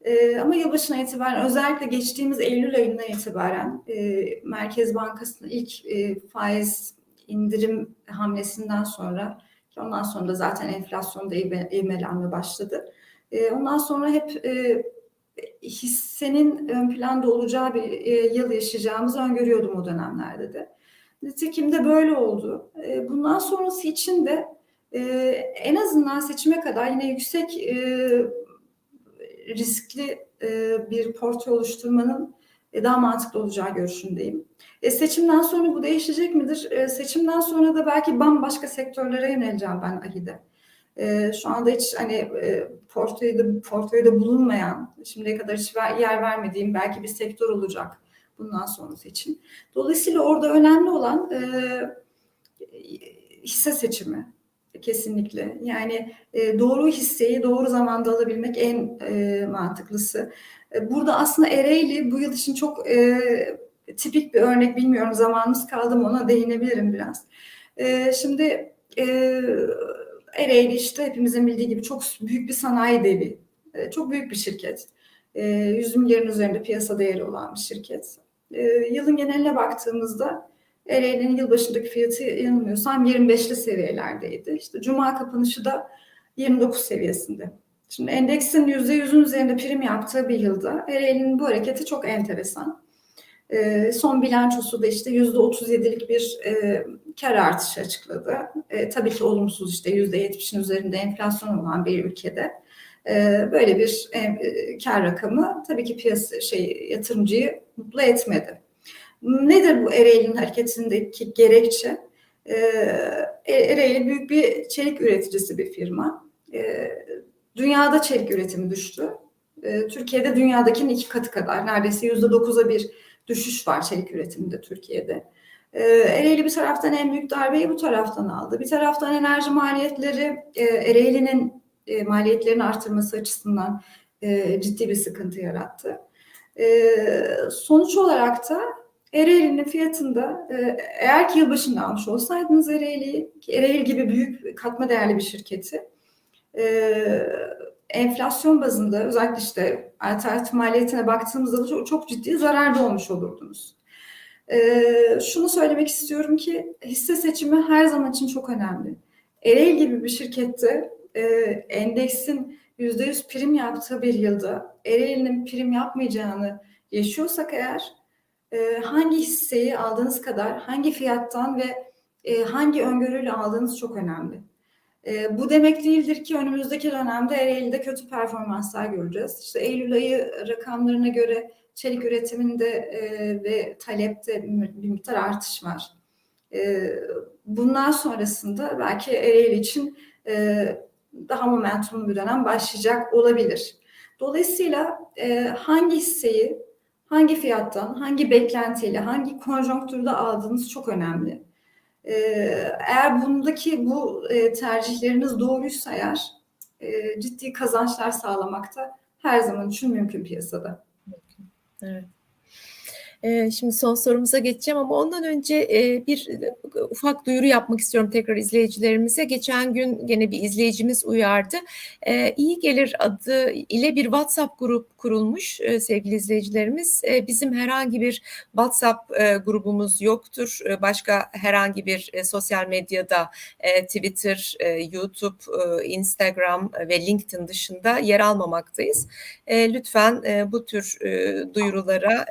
E, ama yılbaşına itibaren özellikle geçtiğimiz Eylül ayından itibaren e, Merkez Bankası'nın ilk e, faiz indirim hamlesinden sonra ondan sonra da zaten enflasyonda ivme, ivmelenme başladı. E, ondan sonra hep e, hissenin ön planda olacağı bir e, yıl yaşayacağımızı öngörüyordum o dönemlerde de. Nitekim de böyle oldu. E, bundan sonrası için de e, en azından seçime kadar yine yüksek e, riskli bir portföy oluşturmanın daha mantıklı olacağı görüşündeyim. Seçimden sonra bu değişecek midir? Seçimden sonra da belki bambaşka sektörlere yöneleceğim ben AHİ'de. E, şu anda hiç hani e, portföyde, portföyde bulunmayan, şimdiye kadar hiç ver, yer vermediğim belki bir sektör olacak bundan sonrası için. Dolayısıyla orada önemli olan e, hisse seçimi kesinlikle. Yani e, doğru hisseyi doğru zamanda alabilmek en e, mantıklısı. E, burada aslında Ereğli bu yıl için çok e, tipik bir örnek bilmiyorum zamanımız kaldı mı ona değinebilirim biraz. E, şimdi e, Ereğli işte hepimizin bildiği gibi çok büyük bir sanayi devi. E, çok büyük bir şirket. E, 100 milyarın üzerinde piyasa değeri olan bir şirket. E, yılın geneline baktığımızda Ereğli'nin yılbaşındaki fiyatı yanılmıyorsam 25'li seviyelerdeydi. İşte Cuma kapanışı da 29 seviyesinde. Şimdi endeksin %100'ün üzerinde prim yaptığı bir yılda Ereğli'nin bu hareketi çok enteresan. E, son bilançosu da işte %37'lik bir e, kar artışı açıkladı. E, tabii ki olumsuz işte %70'in üzerinde enflasyon olan bir ülkede böyle bir e, kar rakamı tabii ki piyasa şey yatırımcıyı mutlu etmedi. Nedir bu Ereğli'nin hareketindeki gerekçe? Ee, Ereğli büyük bir çelik üreticisi bir firma. Ee, dünyada çelik üretimi düştü. Ee, Türkiye'de dünyadakinin iki katı kadar, neredeyse yüzde dokuza bir düşüş var çelik üretiminde Türkiye'de. Ereğli bir taraftan en büyük darbeyi bu taraftan aldı. Bir taraftan enerji maliyetleri e, Ereğli'nin e, maliyetlerini artırması açısından e, ciddi bir sıkıntı yarattı. Sonuç olarak da Ereğli'nin fiyatında e, eğer ki yılbaşında almış olsaydınız Ereğli'yi, Ereğli gibi büyük katma değerli bir şirketi e, enflasyon bazında özellikle işte alternatif maliyetine baktığımızda çok, çok ciddi zararda olmuş olurdunuz. E, şunu söylemek istiyorum ki hisse seçimi her zaman için çok önemli. Ereğli gibi bir şirkette endeksin %100 prim yaptığı bir yılda Ereğli'nin prim yapmayacağını yaşıyorsak eğer e, hangi hisseyi aldığınız kadar hangi fiyattan ve e, hangi öngörüyle aldığınız çok önemli. E, bu demek değildir ki önümüzdeki dönemde Ereğli'de kötü performanslar göreceğiz. İşte Eylül ayı rakamlarına göre çelik üretiminde e, ve talepte bir miktar artış var. E, bundan sonrasında belki Ereğli için e, daha momentumlu bir dönem başlayacak olabilir. Dolayısıyla e, hangi hisseyi hangi fiyattan, hangi beklentiyle, hangi konjonktürde aldığınız çok önemli. Ee, eğer bundaki bu e, tercihleriniz doğruysa eğer e, ciddi kazançlar sağlamakta her zaman için mümkün piyasada. Evet. Ee, şimdi son sorumuza geçeceğim ama ondan önce e, bir e, ufak duyuru yapmak istiyorum tekrar izleyicilerimize. Geçen gün gene bir izleyicimiz uyardı. Ee, İyi Gelir adı ile bir WhatsApp grup kurulmuş e, sevgili izleyicilerimiz. Bizim herhangi bir WhatsApp grubumuz yoktur. Başka herhangi bir sosyal medyada Twitter, YouTube, Instagram ve LinkedIn dışında yer almamaktayız. Lütfen bu tür duyurulara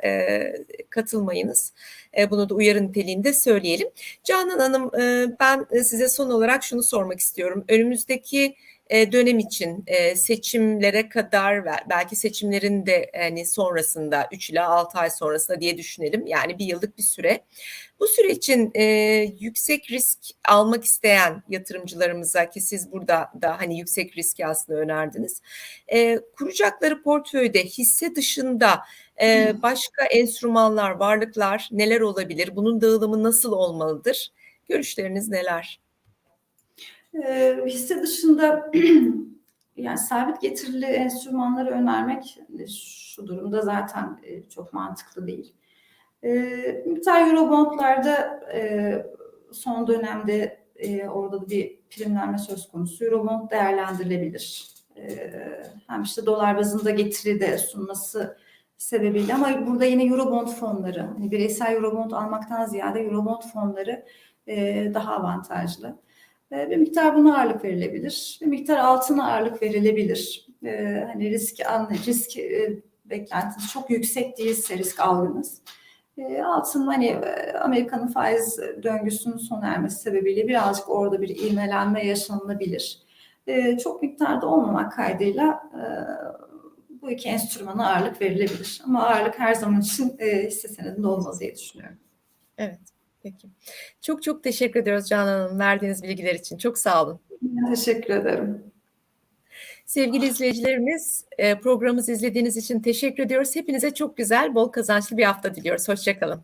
katılmayınız. E, bunu da uyarı niteliğinde söyleyelim. Canan Hanım e, ben size son olarak şunu sormak istiyorum. Önümüzdeki e, dönem için seçimlere kadar belki seçimlerin de hani sonrasında 3 ila 6 ay sonrasında diye düşünelim. Yani bir yıllık bir süre. Bu süre için e, yüksek risk almak isteyen yatırımcılarımıza ki siz burada da hani yüksek riski aslında önerdiniz. E, kuracakları portföyde hisse dışında e, başka enstrümanlar, varlıklar neler olabilir? Bunun dağılımı nasıl olmalıdır? Görüşleriniz neler? E, hisse dışında [CLEARS THROAT] yani sabit getirili enstrümanları önermek şu durumda zaten çok mantıklı değil. E, miktar Eurobondlarda e, son dönemde e, orada da bir primlenme söz konusu. Eurobond değerlendirilebilir. E, hem işte dolar bazında getiri de sunması sebebiyle ama burada yine Eurobond fonları, hani bireysel Eurobond almaktan ziyade Eurobond fonları e, daha avantajlı. E, bir miktar buna ağırlık verilebilir. Bir miktar altına ağırlık verilebilir. E, hani risk risk e, beklentiniz çok yüksek değilse risk algınız. E, altın hani e, Amerika'nın faiz döngüsünün sona ermesi sebebiyle birazcık orada bir ivmelenme yaşanılabilir. E, çok miktarda olmamak kaydıyla e, bu iki enstrümana ağırlık verilebilir. Ama ağırlık her zaman için e, hisse senedinde olmaz diye düşünüyorum. Evet, peki. Çok çok teşekkür ediyoruz Canan Hanım verdiğiniz bilgiler için. Çok sağ olun. Teşekkür ederim. Sevgili izleyicilerimiz, e, programımızı izlediğiniz için teşekkür ediyoruz. Hepinize çok güzel, bol kazançlı bir hafta diliyoruz. Hoşçakalın.